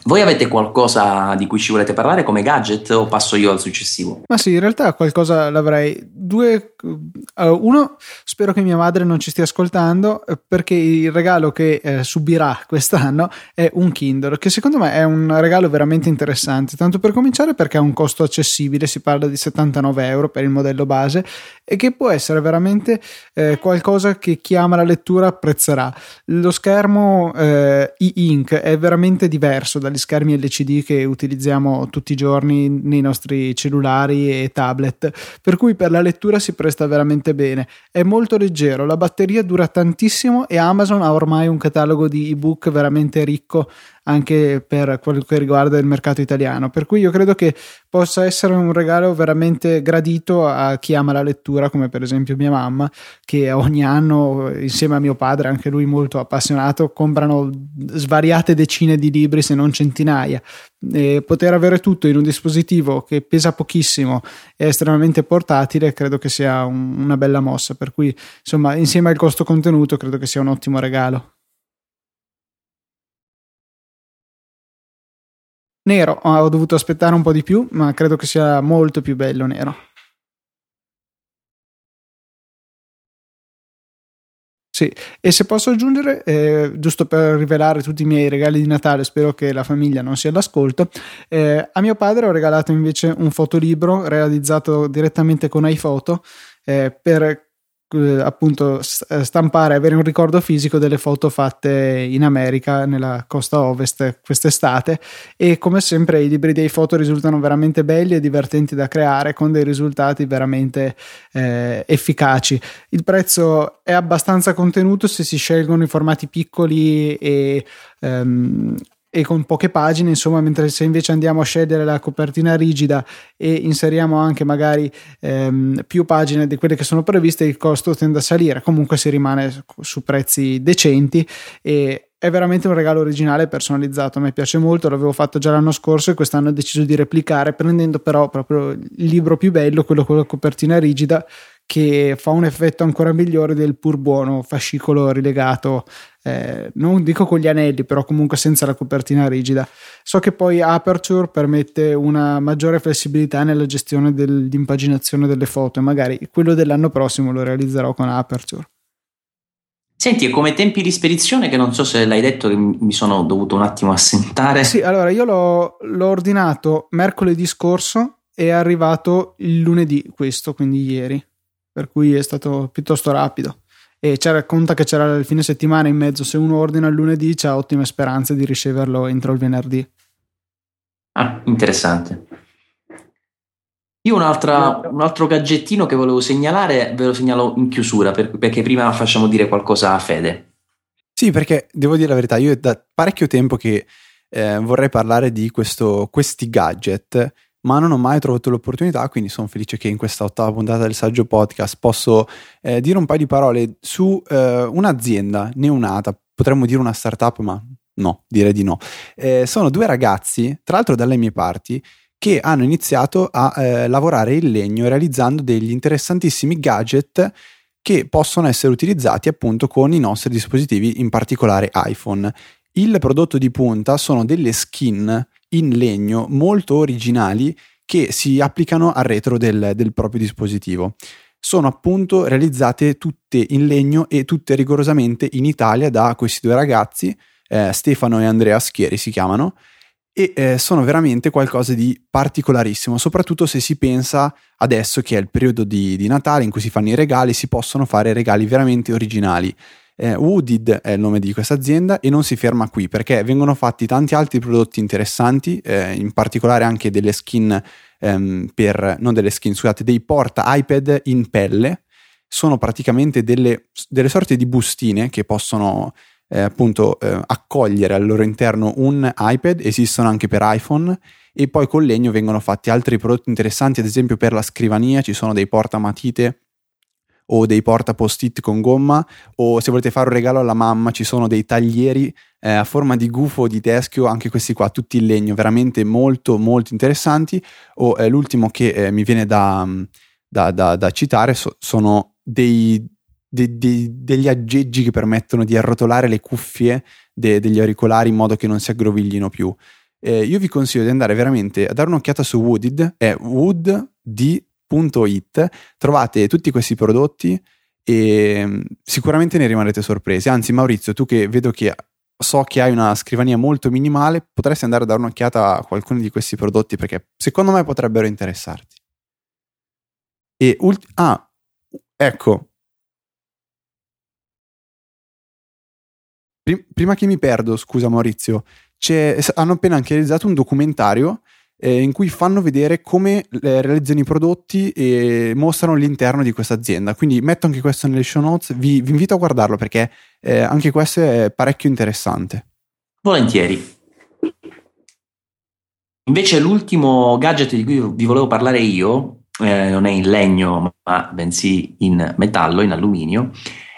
Voi avete qualcosa di cui ci volete parlare come gadget o passo io al successivo? Ma sì, in realtà qualcosa l'avrei. Due. Uh, uno, spero che mia madre non ci stia ascoltando eh, perché il regalo che eh, subirà quest'anno è un Kindle, che secondo me è un regalo veramente interessante. Tanto per cominciare perché ha un costo accessibile, si parla di 79 euro per il modello base e che può essere veramente eh, qualcosa che chi ama la lettura apprezzerà. Lo schermo eh, e-ink è veramente diverso dagli schermi LCD che utilizziamo tutti i giorni nei nostri cellulari e tablet, per cui per la lettura si presta veramente bene. È molto leggero, la batteria dura tantissimo e Amazon ha ormai un catalogo di ebook veramente ricco anche per quello che riguarda il mercato italiano. Per cui io credo che possa essere un regalo veramente gradito a chi ama la lettura, come per esempio mia mamma, che ogni anno, insieme a mio padre, anche lui molto appassionato, comprano svariate decine di libri, se non centinaia. E poter avere tutto in un dispositivo che pesa pochissimo e è estremamente portatile, credo che sia un, una bella mossa. Per cui, insomma, insieme al costo contenuto, credo che sia un ottimo regalo. Nero, ho dovuto aspettare un po' di più, ma credo che sia molto più bello nero. Sì, e se posso aggiungere, eh, giusto per rivelare tutti i miei regali di Natale, spero che la famiglia non sia all'ascolto, eh, a mio padre ho regalato invece un fotolibro realizzato direttamente con iPhoto eh, per appunto eh, stampare, avere un ricordo fisico delle foto fatte in America, nella costa ovest quest'estate e come sempre i libri dei foto risultano veramente belli e divertenti da creare con dei risultati veramente eh, efficaci. Il prezzo è abbastanza contenuto se si scelgono i formati piccoli e ehm, e con poche pagine, insomma, mentre se invece andiamo a scegliere la copertina rigida e inseriamo anche magari ehm, più pagine di quelle che sono previste, il costo tende a salire. Comunque si rimane su prezzi decenti e è veramente un regalo originale personalizzato. A me piace molto, l'avevo fatto già l'anno scorso e quest'anno ho deciso di replicare, prendendo però proprio il libro più bello, quello con la copertina rigida, che fa un effetto ancora migliore del pur buono fascicolo rilegato eh, non dico con gli anelli, però comunque senza la copertina rigida. So che poi Aperture permette una maggiore flessibilità nella gestione dell'impaginazione delle foto e magari quello dell'anno prossimo lo realizzerò con Aperture. Senti, come tempi di spedizione, che non so se l'hai detto, che mi sono dovuto un attimo assentare. Sì, allora io l'ho, l'ho ordinato mercoledì scorso e è arrivato il lunedì questo, quindi ieri, per cui è stato piuttosto rapido e ci racconta che c'era il fine settimana in mezzo, se uno ordina il lunedì c'ha ottime speranze di riceverlo entro il venerdì. Ah, interessante. Io un altro gadgettino che volevo segnalare, ve lo segnalo in chiusura per, perché prima facciamo dire qualcosa a Fede. Sì, perché devo dire la verità, io è da parecchio tempo che eh, vorrei parlare di questo, questi gadget ma non ho mai trovato l'opportunità, quindi sono felice che in questa ottava puntata del Saggio Podcast posso eh, dire un paio di parole su eh, un'azienda neonata, potremmo dire una startup, ma no, direi di no. Eh, sono due ragazzi, tra l'altro dalle mie parti, che hanno iniziato a eh, lavorare il legno realizzando degli interessantissimi gadget che possono essere utilizzati appunto con i nostri dispositivi, in particolare iPhone. Il prodotto di punta sono delle skin in legno molto originali che si applicano al retro del, del proprio dispositivo. Sono appunto realizzate tutte in legno e tutte rigorosamente in Italia da questi due ragazzi, eh, Stefano e Andrea Schieri si chiamano, e eh, sono veramente qualcosa di particolarissimo, soprattutto se si pensa adesso che è il periodo di, di Natale in cui si fanno i regali, si possono fare regali veramente originali. Eh, Wooded è il nome di questa azienda e non si ferma qui perché vengono fatti tanti altri prodotti interessanti, eh, in particolare anche delle skin ehm, per, non delle skin, scusate, dei porta iPad in pelle. Sono praticamente delle, delle sorte di bustine che possono eh, appunto eh, accogliere al loro interno un iPad, esistono anche per iPhone e poi con legno vengono fatti altri prodotti interessanti, ad esempio per la scrivania ci sono dei portamatite o dei porta post-it con gomma o se volete fare un regalo alla mamma ci sono dei taglieri eh, a forma di gufo di teschio, anche questi qua tutti in legno, veramente molto molto interessanti o eh, l'ultimo che eh, mi viene da, da, da, da citare so, sono dei, de, de, degli aggeggi che permettono di arrotolare le cuffie de, degli auricolari in modo che non si aggroviglino più. Eh, io vi consiglio di andare veramente a dare un'occhiata su Wooded, è wood.it, trovate tutti questi prodotti e mm, sicuramente ne rimarrete sorpresi. Anzi, Maurizio, tu che vedo che so che hai una scrivania molto minimale, potresti andare a dare un'occhiata a qualcuno di questi prodotti perché secondo me potrebbero interessarti. E ulti- ah, ecco, prima che mi perdo, scusa Maurizio, hanno appena anche realizzato un documentario eh, in cui fanno vedere come eh, realizzano i prodotti e mostrano l'interno di questa azienda. Quindi metto anche questo nelle show notes, vi, vi invito a guardarlo perché eh, anche questo è parecchio interessante. Volentieri. Invece l'ultimo gadget di cui vi volevo parlare io eh, non è in legno ma bensì in metallo, in alluminio,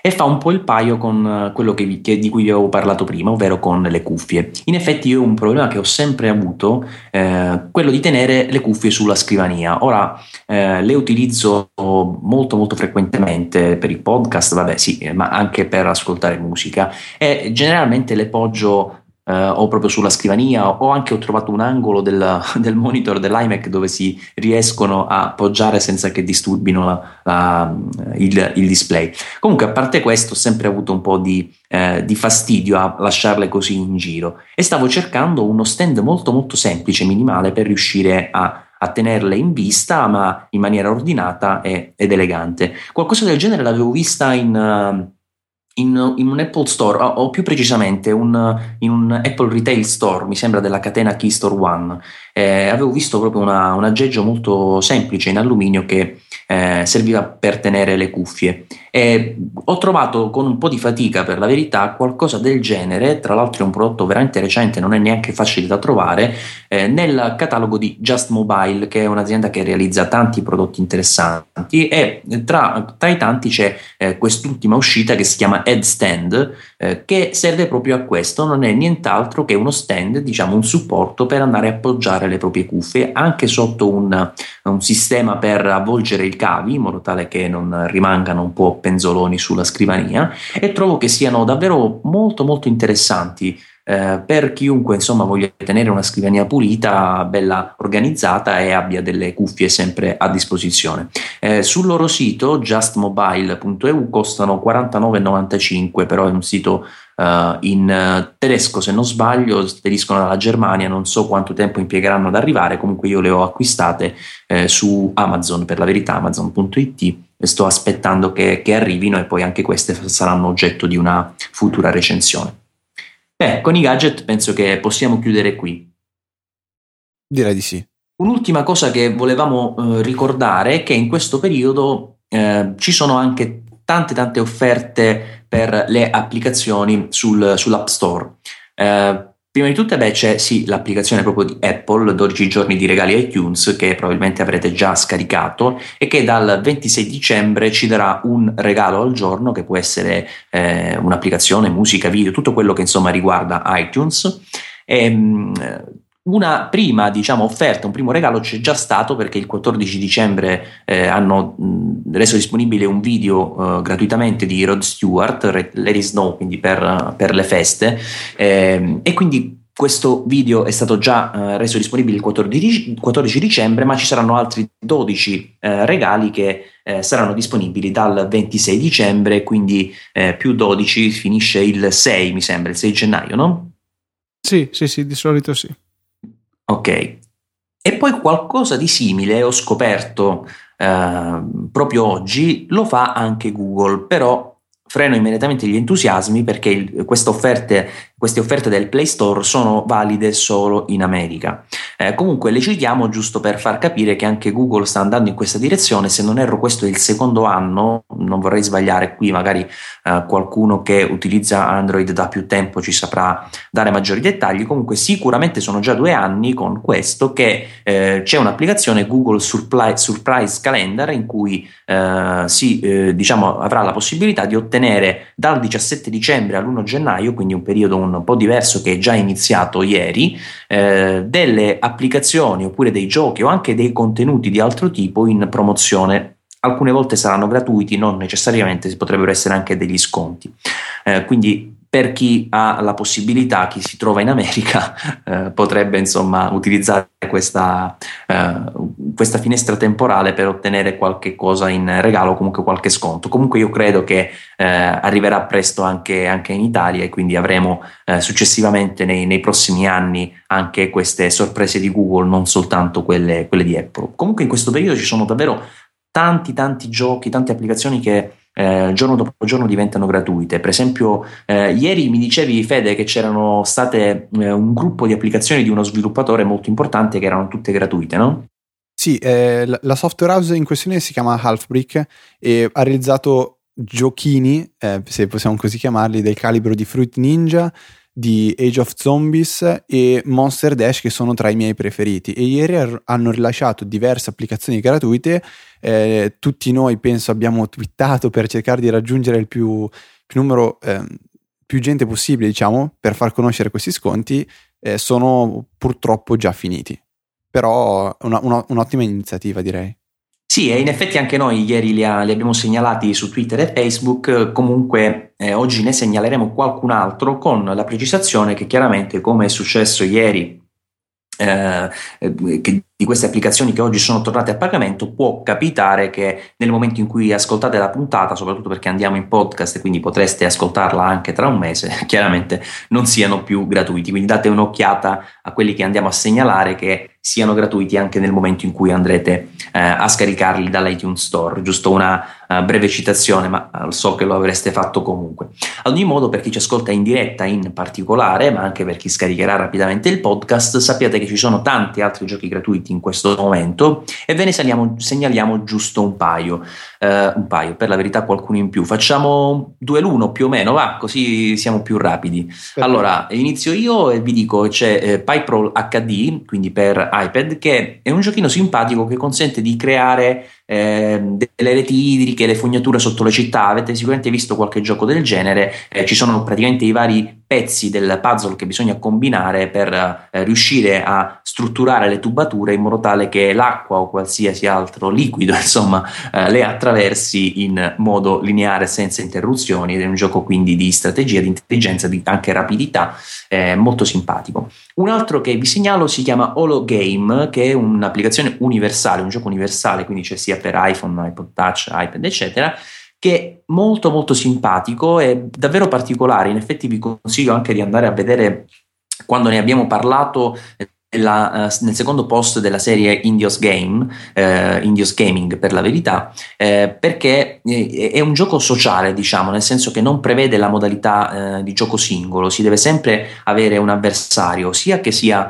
e fa un po' il paio con eh, quello che, che, di cui vi avevo parlato prima, ovvero con le cuffie. In effetti io ho un problema che ho sempre avuto, eh, quello di tenere le cuffie sulla scrivania. Ora eh, le utilizzo molto molto frequentemente per i podcast, vabbè sì, ma anche per ascoltare musica e generalmente le poggio Uh, o proprio sulla scrivania o anche ho trovato un angolo del, <laughs> del, monitor dell'iMac dove si riescono a appoggiare senza che disturbino la, la, il, il, display. Comunque, a parte questo, ho sempre avuto un po' di, eh, di, fastidio a lasciarle così in giro e stavo cercando uno stand molto molto semplice, minimale, per riuscire a, a tenerle in vista, ma in maniera ordinata e, ed elegante. Qualcosa del genere l'avevo vista in. In, in, un Apple Store, o più precisamente un, in un Apple Retail Store, mi sembra della catena Keystore One, eh, avevo visto proprio una, un aggeggio molto semplice in alluminio che eh, serviva per tenere le cuffie. E ho trovato con un po' di fatica, per la verità, qualcosa del genere, tra l'altro è un prodotto veramente recente, non è neanche facile da trovare, eh, nel catalogo di Just Mobile, che è un'azienda che realizza tanti prodotti interessanti e tra, tra i tanti c'è eh, quest'ultima uscita che si chiama Headstand, eh, che serve proprio a questo, non è nient'altro che uno stand, diciamo un supporto per andare a appoggiare le proprie cuffie, anche sotto un, un sistema per avvolgere il cavi in modo tale che non rimangano un po' penzoloni sulla scrivania e trovo che siano davvero molto molto interessanti eh, per chiunque insomma voglia tenere una scrivania pulita, bella organizzata e abbia delle cuffie sempre a disposizione. Eh, sul loro sito justmobile.eu costano 49,95 però è un sito Uh, in uh, tedesco se non sbaglio spediscono dalla Germania non so quanto tempo impiegheranno ad arrivare comunque io le ho acquistate eh, su Amazon per la verità amazon.it sto aspettando che, che arrivino e poi anche queste saranno oggetto di una futura recensione Beh, con i gadget penso che possiamo chiudere qui. Direi di sì. Un'ultima cosa che volevamo eh, ricordare è che in questo periodo eh, ci sono anche tante tante offerte per le applicazioni sul, sull'App Store. Eh, Prima di tutto beh, c'è sì l'applicazione proprio di Apple, 12 giorni di regali iTunes, che probabilmente avrete già scaricato e che dal 26 dicembre ci darà un regalo al giorno, che può essere eh, un'applicazione, musica, video, tutto quello che insomma riguarda iTunes. E, ehm, una prima diciamo, offerta, un primo regalo c'è già stato perché il 14 dicembre eh, hanno mh, reso disponibile un video eh, gratuitamente di Rod Stewart, It Snow, quindi per, per le feste, eh, e quindi questo video è stato già eh, reso disponibile il 14, 14, dicembre, ma ci saranno altri 12 eh, regali che eh, saranno disponibili dal 26 dicembre, quindi più 12 finisce il 6, mi sembra, il 6 gennaio, no? Sì, sì, sì, di solito sì. Ok. E poi qualcosa di simile ho scoperto eh, proprio oggi, lo fa anche Google, però freno immediatamente gli entusiasmi perché il, queste, offerte, queste, offerte, del Play Store sono valide solo in America. Eh, comunque le citiamo giusto per far capire che anche Google sta andando in questa direzione, se non erro questo è il secondo anno, non vorrei sbagliare qui, magari eh, qualcuno che utilizza Android da più tempo ci saprà dare maggiori dettagli, comunque sicuramente sono già due anni con questo che eh, c'è un'applicazione Google Surprise Calendar in cui eh, si eh, diciamo, avrà la possibilità di ottenere dal 17 dicembre all'1 gennaio, quindi un periodo un po' diverso che è già iniziato ieri, eh, delle applicazioni oppure dei giochi o anche dei contenuti di altro tipo in promozione alcune volte saranno gratuiti, non necessariamente, potrebbero essere anche degli sconti. Eh, quindi per chi ha la possibilità, chi si trova in America, <laughs> eh, potrebbe insomma utilizzare questa, eh, questa, finestra temporale per ottenere qualche cosa in regalo comunque qualche sconto. Comunque io credo che eh, arriverà presto anche, anche, in Italia e quindi avremo eh, successivamente nei, nei, prossimi anni anche queste sorprese di Google, non soltanto quelle, quelle di Apple. Comunque in questo periodo ci sono davvero tanti tanti giochi, tante applicazioni che eh, giorno dopo giorno diventano gratuite. Per esempio, eh, ieri mi dicevi, Fede, che c'erano state eh, un gruppo di applicazioni di uno sviluppatore molto importante che erano tutte gratuite, no? Sì, eh, la software house in questione si chiama Halfbrick e ha realizzato giochini, eh, se possiamo così chiamarli, del calibro di Fruit Ninja, di Age of Zombies e Monster Dash che sono tra i miei preferiti. E ieri hanno rilasciato diverse applicazioni gratuite eh, tutti noi penso abbiamo twittato per cercare di raggiungere il più, più numero eh, più gente possibile diciamo per far conoscere questi sconti eh, sono purtroppo già finiti. Però una, una, un'ottima iniziativa direi sì, e in effetti anche noi ieri li, ha, li abbiamo segnalati su Twitter e Facebook, comunque eh, oggi ne segnaleremo qualcun altro con la precisazione che chiaramente come è successo ieri eh, che di queste applicazioni che oggi sono tornate a pagamento, può capitare che nel momento in cui ascoltate la puntata, soprattutto perché andiamo in podcast e quindi potreste ascoltarla anche tra un mese, <laughs> chiaramente non siano più gratuiti. Quindi date un'occhiata a quelli che andiamo a segnalare che siano gratuiti anche nel momento in cui andrete eh, a scaricarli dall'iTunes Store. Giusto una uh, breve citazione, ma uh, so che lo avreste fatto comunque. Ad ogni modo, per chi ci ascolta in diretta in particolare, ma anche per chi scaricherà rapidamente il podcast, sappiate che ci sono tanti altri giochi gratuiti in questo momento e ve ne saliamo, segnaliamo giusto un paio. Uh, un paio, per la verità qualcuno in più. Facciamo due l'uno più o meno, va, così siamo più rapidi. Allora, inizio io e vi dico c'è eh, PyPro HD, quindi per iPad che è un giochino simpatico che consente di creare eh, delle reti idriche, le fognature sotto le città. Avete sicuramente visto qualche gioco del genere, eh, ci sono praticamente i vari pezzi del puzzle che bisogna combinare per eh, riuscire a strutturare le tubature in modo tale che l'acqua o qualsiasi altro liquido, <laughs> insomma, eh, le attraversi in modo lineare senza interruzioni. Ed è un gioco quindi di strategia, di intelligenza, di anche rapidità, eh, molto simpatico. Un altro che vi segnalo si chiama Hologame, che è un'applicazione universale, un gioco universale, quindi c'è sia per iPhone, iPod Touch, iPad, eccetera che è molto molto simpatico e davvero particolare. In effetti vi consiglio anche di andare a vedere quando ne abbiamo parlato la, uh, nel secondo post della serie Indios Game, uh, Indios Gaming per la verità, uh, perché è un gioco sociale, diciamo, nel senso che non prevede la modalità di gioco singolo, si deve sempre avere un avversario, sia che sia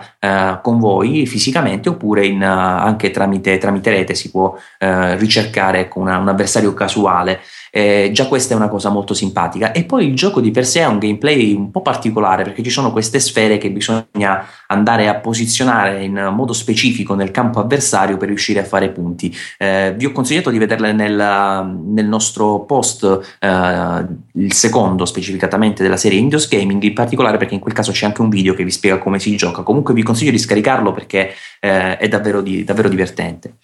con voi fisicamente oppure in, anche tramite, tramite, rete si può ricercare con una, un avversario casuale Eh, già questa è una cosa molto simpatica. E poi il gioco di per sé ha un gameplay un po' particolare perché ci sono queste sfere che bisogna andare a posizionare in modo specifico nel campo avversario per riuscire a fare punti. Eh, vi ho consigliato di vederle nel, nel nostro post, eh, il secondo specificatamente della serie Indios Gaming, in particolare perché in quel caso c'è anche un video che vi spiega come si gioca. Comunque vi consiglio di scaricarlo perché eh, è davvero, di, davvero divertente.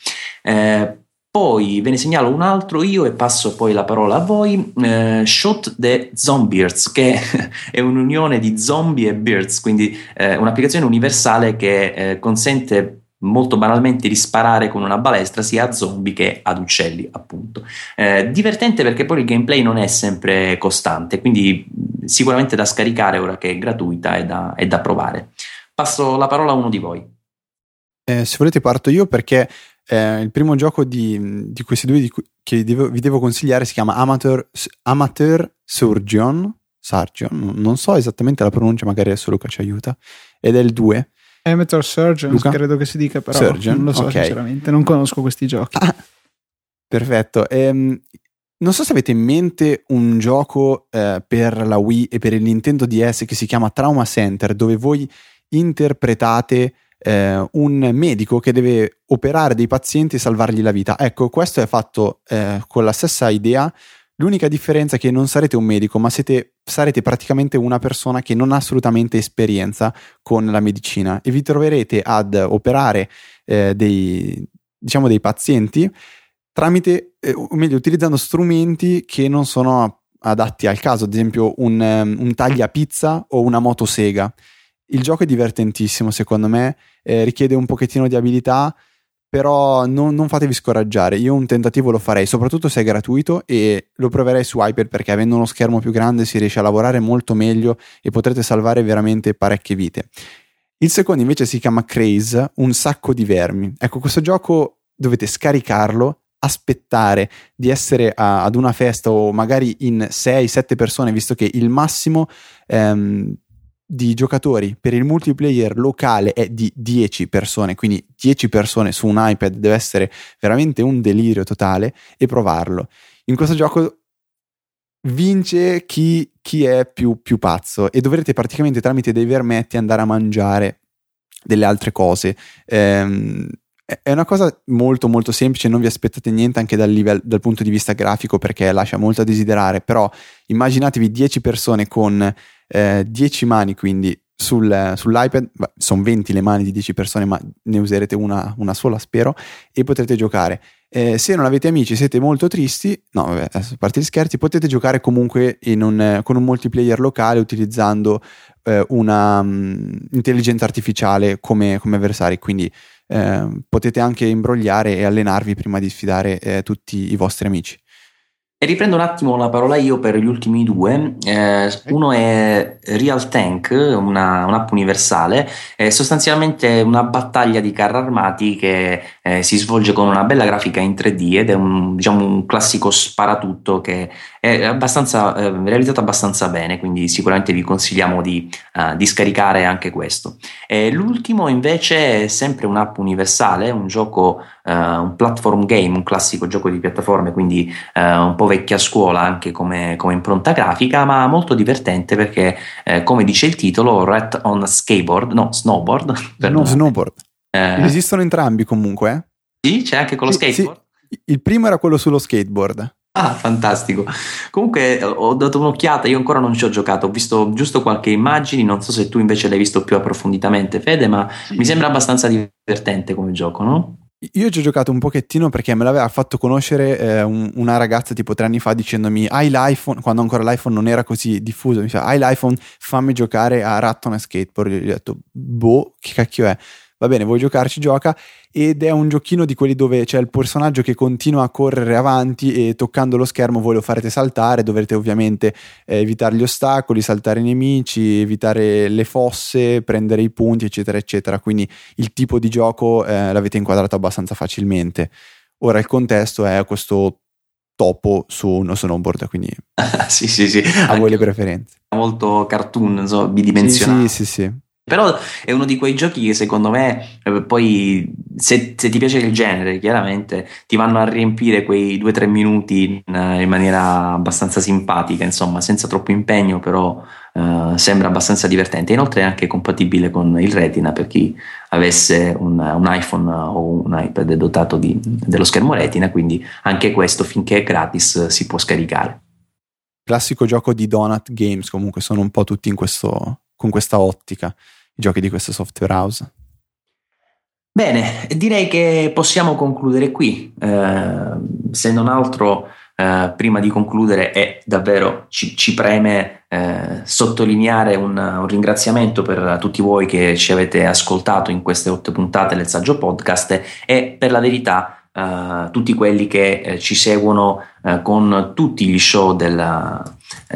Eh, poi ve ne segnalo un altro io e passo poi la parola a voi. Eh, Shot the Zombies, che <laughs> è un'unione di zombie e birds, quindi eh, un'applicazione universale che eh, consente molto banalmente di sparare con una balestra sia a zombie che ad uccelli, appunto. Eh, divertente perché poi il gameplay non è sempre costante, quindi sicuramente da scaricare ora che è gratuita e da, da provare. Passo la parola a uno di voi. Eh, se volete parto io perché eh, il primo gioco di, di questi due di cui, che devo, vi devo consigliare si chiama Amateur, Amateur Surgeon, Surgeon, non so esattamente la pronuncia, magari adesso Luca ci aiuta, ed è il 2. Amateur Surgeon, Luca? credo che si dica, però Surgeon? non lo so okay. sinceramente, non conosco questi giochi. Ah, perfetto. Ehm, non so se avete in mente un gioco eh, per la Wii e per il Nintendo DS che si chiama Trauma Center, dove voi interpretate eh, un medico che deve operare dei pazienti e salvargli la vita. Ecco, questo è fatto eh, con la stessa idea. L'unica differenza è che non sarete un medico, ma siete, sarete praticamente una persona che non ha assolutamente esperienza con la medicina e vi troverete ad operare eh, dei, diciamo dei pazienti tramite, eh, o meglio, utilizzando strumenti che non sono adatti al caso, ad esempio un, um, un tagliapizza o una motosega. Il gioco è divertentissimo, secondo me, eh, richiede un pochettino di abilità, però non, non, fatevi scoraggiare. Io un tentativo lo farei, soprattutto se è gratuito e lo proverei su iPad perché avendo uno schermo più grande si riesce a lavorare molto meglio e potrete salvare veramente parecchie vite. Il secondo invece si chiama Craze, un sacco di vermi. Ecco, questo gioco dovete scaricarlo, aspettare di essere a, ad una festa o magari in 6-7 persone, visto che il massimo ehm, di giocatori per il multiplayer locale è di 10 persone, quindi 10 persone su un iPad deve essere veramente un delirio totale e provarlo. In questo gioco vince chi, chi è più, più, pazzo e dovrete praticamente tramite dei vermetti andare a mangiare delle altre cose. Ehm, è una cosa molto molto semplice, non vi aspettate niente anche dal, livello, dal punto di vista grafico perché lascia molto a desiderare, però immaginatevi 10 persone con eh, 10 mani quindi sul, sull'iPad, sono 20 le mani di 10 persone, ma ne userete una, una sola, spero, e potrete giocare. Eh, se non avete amici, siete molto tristi, no, vabbè, a parte gli scherzi, potete giocare comunque un, con un multiplayer locale utilizzando eh, una um, intelligenza artificiale come, come avversari, quindi eh, potete anche imbrogliare e allenarvi prima di sfidare eh, tutti i vostri amici. E riprendo un attimo la parola io per gli ultimi due. Eh, uno è Real Tank, una, un'app universale, è sostanzialmente una battaglia di carri armati che eh, si svolge con una bella grafica in 3D ed è un, diciamo, un classico sparatutto che è abbastanza, eh, realizzato abbastanza bene, quindi sicuramente vi consigliamo di, uh, di scaricare anche questo. L'ultimo invece è sempre un'app universale, un gioco, uh, un platform game, un classico gioco di piattaforme, quindi uh, un po' vecchia scuola anche come, come impronta grafica, ma molto divertente perché, eh, come dice il titolo, Rat on Skateboard, no, Snowboard. <laughs> No, snowboard. Esistono entrambi comunque. Eh? Sì, c'è anche con lo sì, skateboard. Sì. Il primo era quello sullo skateboard. Ah, fantastico. Comunque ho dato un'occhiata, io ancora non ci ho giocato, ho visto giusto qualche immagine, non so se tu invece l'hai visto più approfonditamente, Fede, ma sì. mi sembra abbastanza divertente come gioco, no? Io ci ho giocato un pochettino perché me l'aveva fatto conoscere eh, un, una ragazza tipo tre anni fa dicendomi hai l'iPhone, quando ancora l'iPhone non era così diffuso, mi diceva hai l'iPhone, fammi giocare a Ratton e Skateboard. Io gli ho detto boh, che cacchio è? Va bene, vuoi giocarci, gioca, ed è un giochino di quelli dove c'è il personaggio che continua a correre avanti e toccando lo schermo voi lo farete saltare, dovrete ovviamente eh, evitare gli ostacoli, saltare i nemici, evitare le fosse, prendere i punti, eccetera, eccetera. Quindi il tipo di gioco eh, l'avete inquadrato abbastanza facilmente. Ora il contesto è questo topo su uno snowboard, quindi <laughs> sì, sì, sì. a voi le preferenze. Molto cartoon, insomma, bidimensionale. Sì, sì, sì. Però è uno di quei giochi che secondo me eh, poi se, se, ti piace il genere chiaramente ti vanno a riempire quei due o tre minuti in, in, maniera abbastanza simpatica, insomma senza troppo impegno però eh, sembra abbastanza divertente. Inoltre è anche compatibile con il Retina per chi avesse un, un iPhone o un iPad dotato di, dello schermo Retina, quindi anche questo finché è gratis si può scaricare. Classico gioco di Donut Games, comunque sono un po' tutti questo, con questa ottica i giochi di questo software house. Bene, direi che possiamo concludere qui. Eh, se non altro, eh, prima di concludere, è davvero ci, ci preme eh, sottolineare un, un, ringraziamento per tutti voi che ci avete ascoltato in queste otto puntate del Saggio Podcast e per la verità. Uh, tutti quelli che eh, ci seguono uh, con tutti gli show della,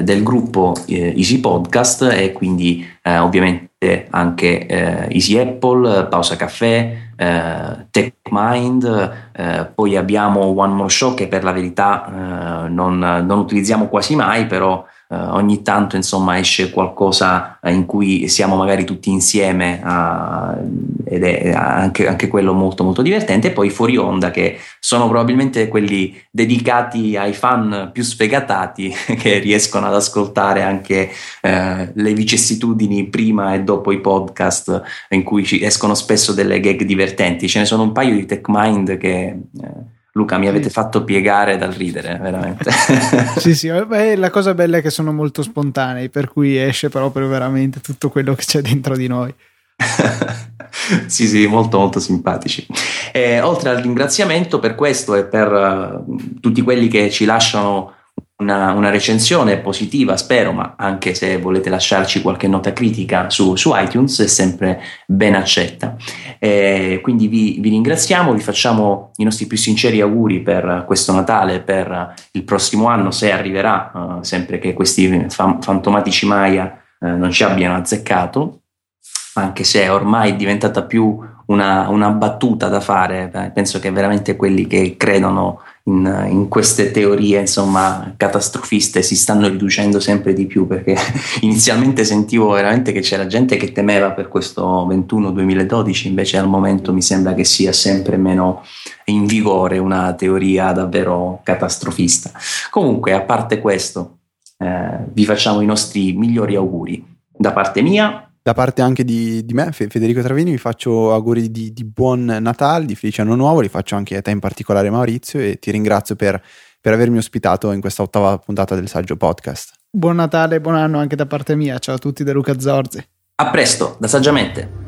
del gruppo eh, Easy Podcast e quindi eh, ovviamente anche eh, Easy Apple, Pausa Caffè, eh, TechMind, eh, poi abbiamo One More Show che per la verità eh, non, non, utilizziamo quasi mai, però eh, ogni tanto insomma esce qualcosa in cui siamo magari tutti insieme a, ed è anche, anche, quello molto molto divertente. E poi fuori onda che sono probabilmente quelli dedicati ai fan più sfegatati <laughs> che riescono ad ascoltare anche eh, le vicissitudini prima e dopo i podcast in cui ci escono spesso delle gag divertenti. Ce ne sono un paio di TechMind che eh, Luca, mi avete fatto piegare dal ridere, veramente. <laughs> sì, sì, <laughs> beh, la cosa bella è che sono molto spontanei, per cui esce proprio veramente tutto quello che c'è dentro di noi. <laughs> sì, sì, molto molto simpatici. E, oltre al ringraziamento per questo e per uh, tutti quelli che ci lasciano una, una, recensione positiva, spero, ma anche se volete lasciarci qualche nota critica su, su iTunes è sempre ben accetta. Eh, quindi vi, vi, ringraziamo, vi facciamo i nostri più sinceri auguri per questo Natale, per il prossimo anno, se arriverà, uh, sempre che questi fam- fantomatici Maya uh, non ci abbiano azzeccato, anche se ormai è diventata più una, una battuta da fare, penso che veramente quelli che credono in, in, queste teorie insomma catastrofiste si stanno riducendo sempre di più perché <laughs> inizialmente sentivo veramente che c'era gente che temeva per questo 21-2012 invece al momento mi sembra che sia sempre meno in vigore una teoria davvero catastrofista. Comunque a parte questo eh, vi facciamo i nostri migliori auguri. Da parte mia da parte anche di, di me, Federico Travini, vi faccio auguri di, di, buon Natale, di felice anno nuovo, li faccio anche a te in particolare Maurizio e ti ringrazio per, per avermi ospitato in questa ottava puntata del Saggio Podcast. Buon Natale e buon anno anche da parte mia, ciao a tutti da Luca Zorzi. A presto, da Saggiamente.